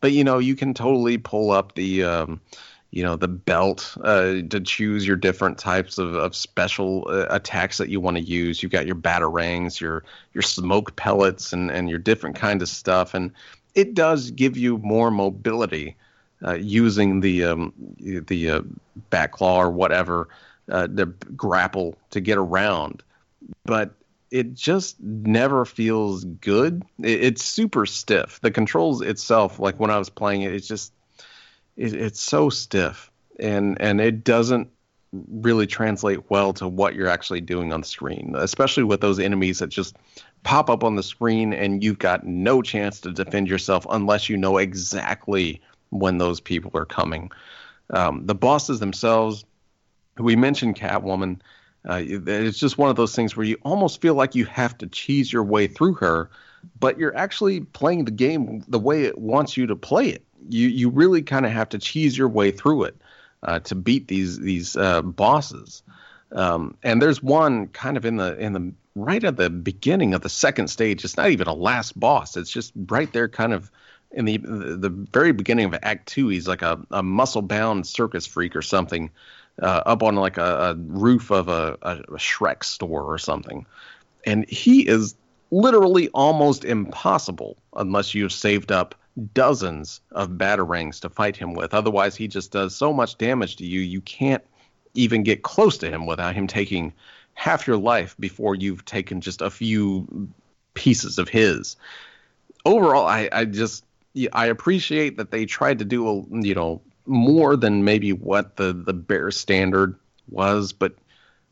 but you know you can totally pull up the um, you know the belt uh, to choose your different types of, of special uh, attacks that you want to use. you've got your batarangs, your your smoke pellets, and and your different kind of stuff, and it does give you more mobility uh, using the um, the uh, back claw or whatever uh, the grapple to get around, but it just never feels good. It, it's super stiff. The controls itself, like when I was playing it, it's just it, it's so stiff, and and it doesn't really translate well to what you're actually doing on screen, especially with those enemies that just pop up on the screen and you've got no chance to defend yourself unless you know exactly when those people are coming. Um, the bosses themselves, we mentioned Catwoman. Uh, it's just one of those things where you almost feel like you have to cheese your way through her, but you're actually playing the game the way it wants you to play it. You you really kind of have to cheese your way through it uh, to beat these these uh, bosses. Um, and there's one kind of in the in the right at the beginning of the second stage. It's not even a last boss. It's just right there, kind of in the the very beginning of Act Two. He's like a, a muscle bound circus freak or something, uh, up on like a, a roof of a, a, a Shreck store or something, and he is literally almost impossible unless you've saved up dozens of batarangs to fight him with. Otherwise, he just does so much damage to you, you can't even get close to him without him taking half your life before you've taken just a few pieces of his. Overall, I, I just I appreciate that they tried to do a you know more than maybe what the the bare standard was, but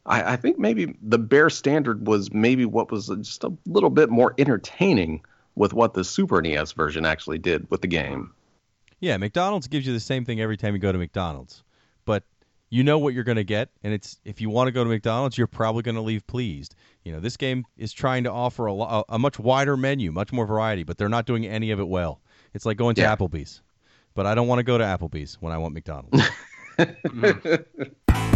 I, I think maybe the bare standard was maybe what was just a little bit more entertaining with what the Super NES version actually did with the game. Yeah, McDonald's gives you the same thing every time you go to McDonald's, but you know what you're going to get, and it's if you want to go to McDonald's, you're probably going to leave pleased. You know, this game is trying to offer a, lo- a much wider menu, much more variety, but they're not doing any of it well. It's like going to Yeah. Applebee's, but I don't want to go to Applebee's when I want McDonald's. *laughs* Mm.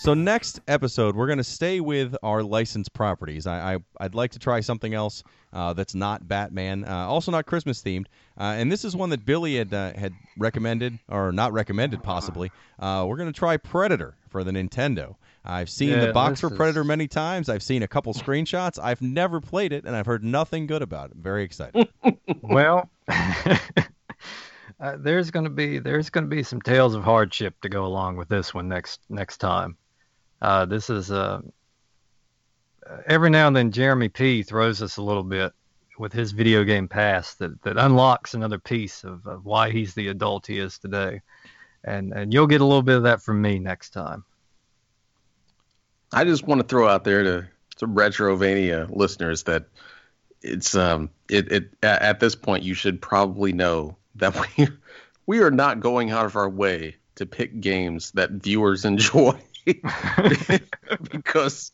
So next episode, we're going to stay with our licensed properties. I, I I'd like to try something else uh, that's not Batman, uh, also not Christmas themed. Uh, and this is one that Billy had uh, had recommended or not recommended possibly. Uh, we're going to try Predator for the Nintendo. I've seen the box this for is- Predator many times. I've seen a couple screenshots. I've never played it, and I've heard nothing good about it. I'm very excited. *laughs* Well, *laughs* uh, there's going to be there's going to be some tales of hardship to go along with this one next next time. Uh, this is uh, every now and then Jeremy P throws us a little bit with his video game past that, that unlocks another piece of, of why he's the adult he is today, and and you'll get a little bit of that from me next time. I just want to throw out there to to Retrovania listeners that it's um it, it at this point you should probably know that we *laughs* we are not going out of our way to pick games that viewers *laughs* enjoy *laughs* because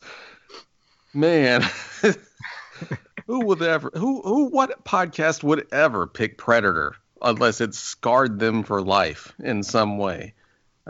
man *laughs* who would ever who who what podcast would ever pick Predator unless it scarred them for life in some way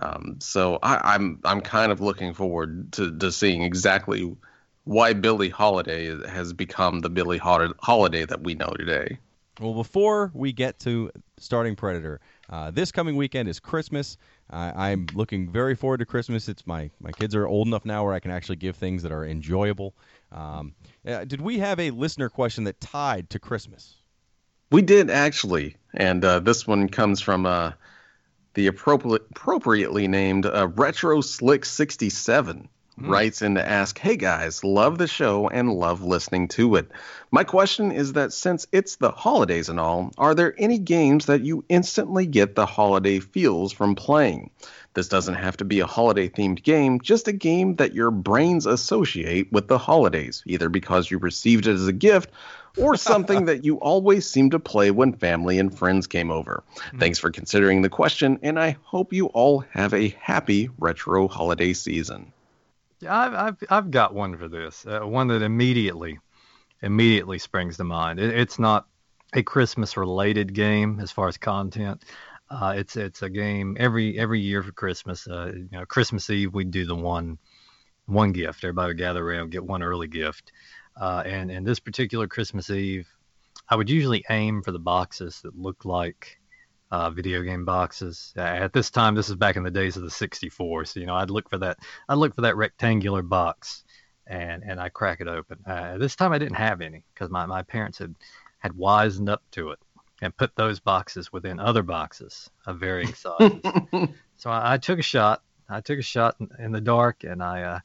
um, so I, I'm I'm kind of looking forward to, to seeing exactly why Billy Holiday has become the Billy Hol- Holiday that we know today. Well, before we get to starting Predator, uh, this coming weekend is Christmas. Uh, I'm looking very forward to Christmas. It's my my kids are old enough now where I can actually give things that are enjoyable. Um, uh, did we have a listener question that tied to Christmas? We did actually, and uh, this one comes from uh, the appropriate, appropriately named uh, Retro Slick 67 writes in to ask, Hey guys, love the show and love listening to it. My question is that since it's the holidays and all, are there any games that you instantly get the holiday feels from playing? This doesn't have to be a holiday themed game, just a game that your brains associate with the holidays, either because you received it as a gift or *laughs* something that you always seem to play when family and friends came over. Mm. Thanks for considering the question, and I hope you all have a happy retro holiday season. Yeah, I've I've I've got one for this. Uh, one that immediately immediately springs to mind. It, it's not a Christmas related game as far as content. Uh, it's it's a game every every year for Christmas. Uh, you know, Christmas Eve we do the one one gift. Everybody would gather around, get one early gift. Uh, and and this particular Christmas Eve, I would usually aim for the boxes that look like uh, video game boxes. Uh, at this time, this is back in the days of the 64. So you know, I'd look for that. I'd look for that rectangular box, and and I crack it open. Uh, this time I didn't have any because my, my parents had had wisened up to it and put those boxes within other boxes of varying *laughs* sizes. so I, I took a shot. I took a shot in, in the dark, and I uh,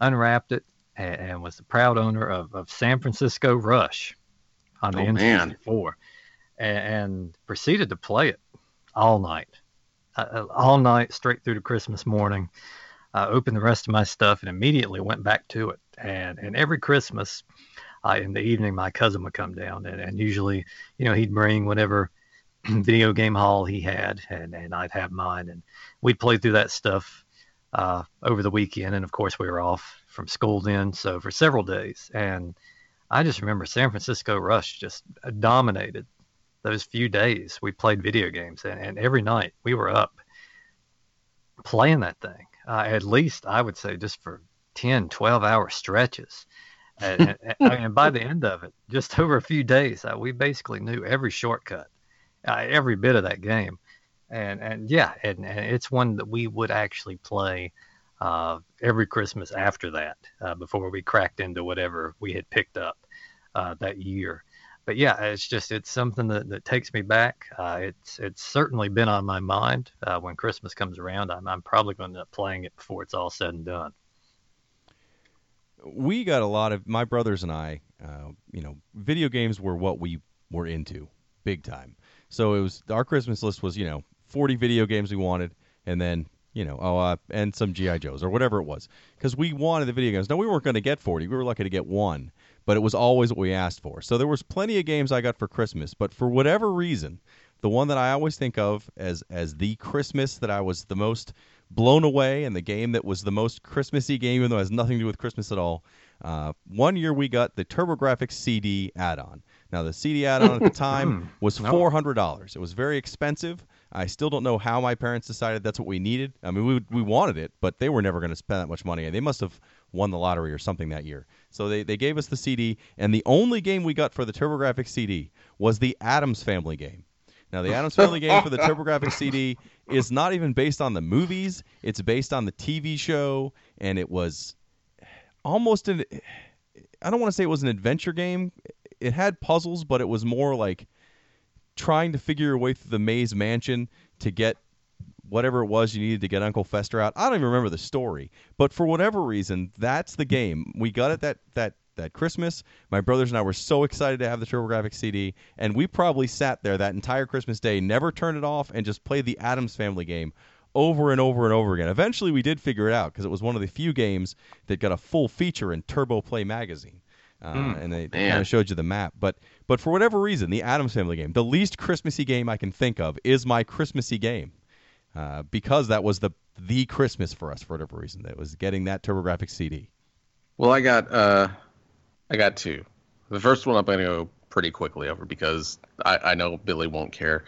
unwrapped it, and, and was the proud owner of, of San Francisco Rush on the Oh, man. N64, and, and proceeded to play it all night, uh, uh, all night straight through to Christmas morning. I opened the rest of my stuff and immediately went back to it. And and every Christmas, uh, in the evening, my cousin would come down, and, and usually, you know, he'd bring whatever *clears throat* video game haul he had, and, and I'd have mine, and we'd play through that stuff uh, over the weekend. And of course, we were off from school then, so for several days. And I just remember San Francisco Rush just dominated those few days we played video games, and, and every night we were up playing that thing. Uh, at least I would say just for 10, 12 hour stretches. *laughs* and, and, and by the end of it, just *laughs* over a few days, uh, we basically knew every shortcut, uh, every bit of that game. And and yeah, and, and it's one that we would actually play uh, every Christmas after that, uh, before we cracked into whatever we had picked up uh, that year. But yeah, it's just it's something that, that takes me back. Uh, it's it's certainly been on my mind. Uh, when Christmas comes around, I'm I'm probably going to end up playing it before it's all said and done. we got a lot of my brothers and I. Uh, you know, video games were what we were into, big time. So it was our Christmas list was you know forty video games we wanted, and then you know oh uh, and some GI Joes or whatever it was because we wanted the video games. Now we weren't going to get forty. We were lucky to get one, but it was always what we asked for. So there was plenty of games I got for Christmas, but for whatever reason, the one that I always think of as as the Christmas that I was the most blown away and the game that was the most Christmassy game, even though it has nothing to do with Christmas at all. Uh, one year we got the TurboGrafx CD add-on. Now the CD add-on at the *laughs* time was four hundred dollars. It was very expensive. I still don't know how my parents decided that's what we needed. I mean, we we wanted it, but they were never going to spend that much money. and They must have won the lottery or something that year. So they, they gave us the CD, and the only game we got for the TurboGrafx CD was the Addams Family game. Now, the Addams Family game for the *laughs* TurboGrafx CD is not even based on the movies. It's based on the TV show, and it was almost an. I don't want to say it was an adventure game. It had puzzles, but it was more like trying to figure your way through the maze mansion to get whatever it was you needed to get Uncle Fester out. I don't even remember the story, but for whatever reason, that's the game. We got it that that that Christmas. My brothers and I were so excited to have the TurboGrafx CD, and we probably sat there that entire Christmas day, never turned it off, and just played the Addams Family game over and over and over again. Eventually, we did figure it out because it was one of the few games that got a full feature in Turbo Play magazine. Uh, and they, man. kind of showed you the map, but but for whatever reason, the Addams Family game, the least Christmassy game I can think of, is my Christmassy game uh, because that was the the Christmas for us for whatever reason. That was getting that TurboGrafx CD. Well, I got uh, I got two. The first one I'm going to go pretty quickly over because I, I know Billy won't care.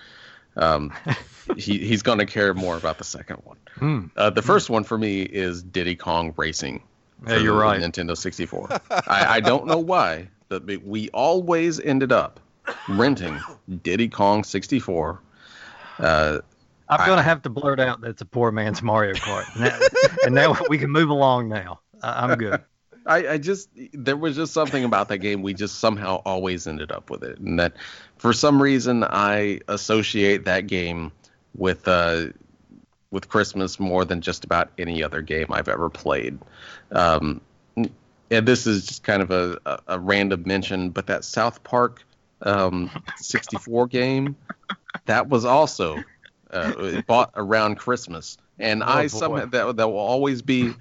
Um, *laughs* he he's going to care more about the second one. Hmm. Uh, the first one for me is Diddy Kong Racing. Yeah, you're right. Nintendo 64. I, I don't know why, but we always ended up renting Diddy Kong 64. Uh, I'm going to have to blurt out that it's a poor man's Mario Kart, and, that, and now *laughs* we can move along. Now I, I'm good. *laughs* I, I just there was just something about that game we just somehow always ended up with it, and that for some reason I associate that game with uh, with Christmas more than just about any other game I've ever played. Um, and this is just kind of a, a, a random mention, but that South Park um, 64 game, that was also uh, bought around Christmas. And Oh, I boy. somehow that that will always be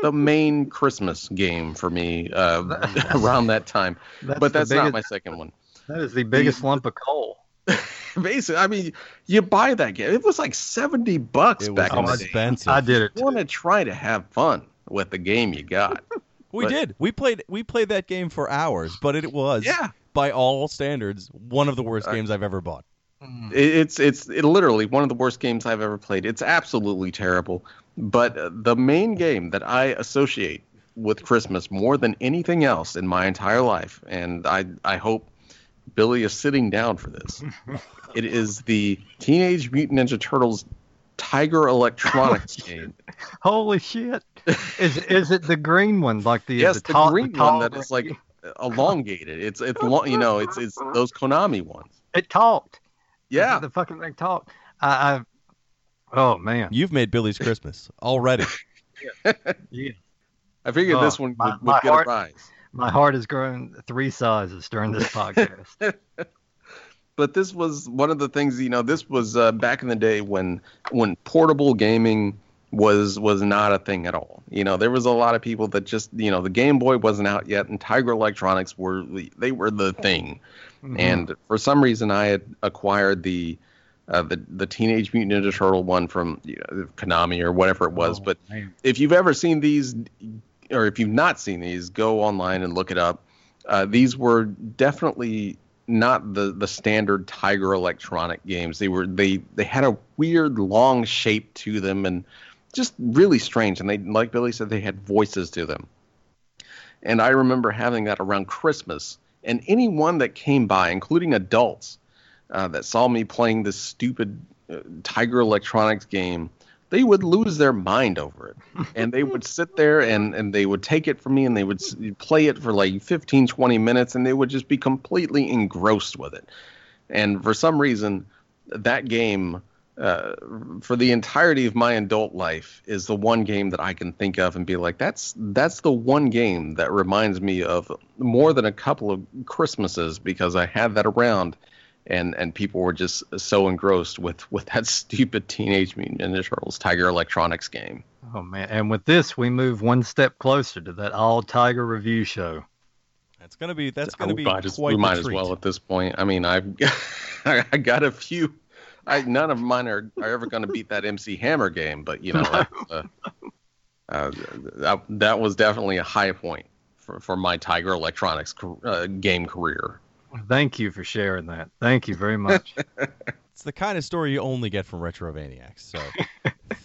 the main Christmas game for me uh, *laughs* around that time. That's but the that's not my second one. That is the biggest lump of coal. *laughs* Basically, I mean, you buy that game. It was like seventy bucks It was back in the day. expensive. I did it. You want to try to have fun with the game you got. *laughs* We But- did. We played. We played that game for hours, but it was, Yeah. by all standards, one of the worst Uh, games I've ever bought. Hmm. It- It's it's it literally one of the worst games I've ever played. It's absolutely terrible. But the main game that I associate with Christmas more than anything else in my entire life, and I I hope Billy is sitting down for this. *laughs* it is the Teenage Mutant Ninja Turtles Tiger Electronics game. Holy shit! Is is it the green one, like the yes, the, the tall, green the one that is like elongated. It's it's long, you know, it's it's those Konami ones. It talked. Yeah. the fucking thing talked. I, I oh man, You've made Billy's Christmas already. *laughs* yeah. *laughs* I figured Oh, this one my- would, my get heart- a rise. My heart has grown three sizes during this podcast. *laughs* but this was one of the things you know this was uh, back in the day when when portable gaming was was not a thing at all you know there was a lot of people that just you know the game boy wasn't out yet and tiger electronics were they were the thing and for some reason i had acquired the uh, the the teenage mutant ninja turtle one from you know, konami or whatever it was. Oh, but man. if you've ever seen these or if you've not seen these go online and look it up. Uh, these were definitely not the the standard tiger electronic games. They were they they had a weird long shape to them and just really strange. And they like billy said they had voices to them. And i remember having that around christmas and anyone that came by including adults uh, that saw me playing this stupid uh, tiger electronics game they would lose their mind over it. *laughs* And they would sit there and, and they would take it from me and they would s- play it for like 15 20 minutes and they would just be completely engrossed with it. And for some reason that game uh, for the entirety of my adult life is the one game that I can think of and be like that's that's the one game that reminds me of more than a couple of Christmases because I had that around and and people were just so engrossed with with that *laughs* stupid Teenage Mutant Ninja Turtles Tiger Electronics game. Oh man! And with this, we move one step closer to that all Tiger review show. That's gonna be. That's gonna we be might, as, quite we the might as treat. well at this point. I mean, I've *laughs* I got a few. I none of mine are, are ever going to beat that MC Hammer game, but you know, *laughs* that, uh, uh, that, that was definitely a high point for, for my Tiger Electronics uh, game career. Thank you for sharing that. Thank you very much. *laughs* It's the kind of story you only get from Retrovaniacs. So,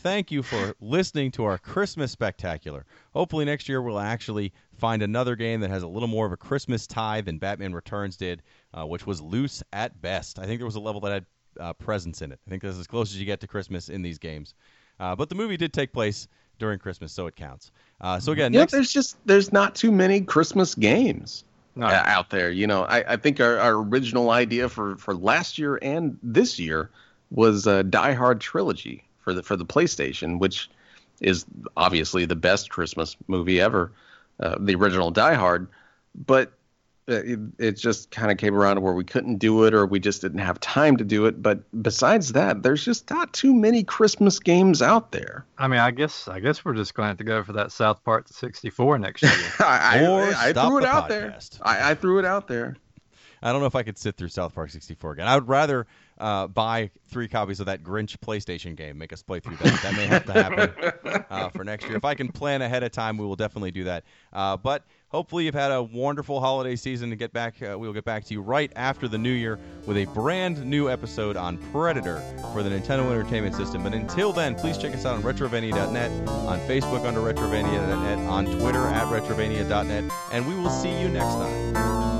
thank you for listening to our Christmas spectacular. Hopefully, next year we'll actually find another game that has a little more of a Christmas tie than Batman Returns did, uh, which was loose at best. I think there was a level that had uh, presents in it. I think that's as close as you get to Christmas in these games. Uh, but the movie did take place during Christmas, so it counts. Uh, so again, Yeah, next there's just there's not too many Christmas games. No. uh, out there. You know, I, I think our, our original idea for, for last year and this year was a Die Hard trilogy for the for the PlayStation, which is obviously the best Christmas movie ever, uh, the original Die Hard. But it, it just kind of came around to where we couldn't do it, or we just didn't have time to do it. But besides that, there's just not too many Christmas games out there. I mean, I guess I guess we're just going to have to go for that South Park 64 next year. *laughs* I, Or I, I stop threw it the out there. podcast. I, I threw it out there. I don't know if I could sit through South Park 64 again. I would rather uh, buy three copies of that Grinch PlayStation game, make us play through that. That may have to happen uh, for next year. If I can plan ahead of time, we will definitely do that. Uh, but hopefully, you've had a wonderful holiday season. To get back, uh, we will get back to you right after the new year with a brand new episode on Predator for the Nintendo Entertainment System. But until then, please check us out on retrovania.net, on Facebook under retrovania.net, on Twitter at retrovania.net, and we will see you next time.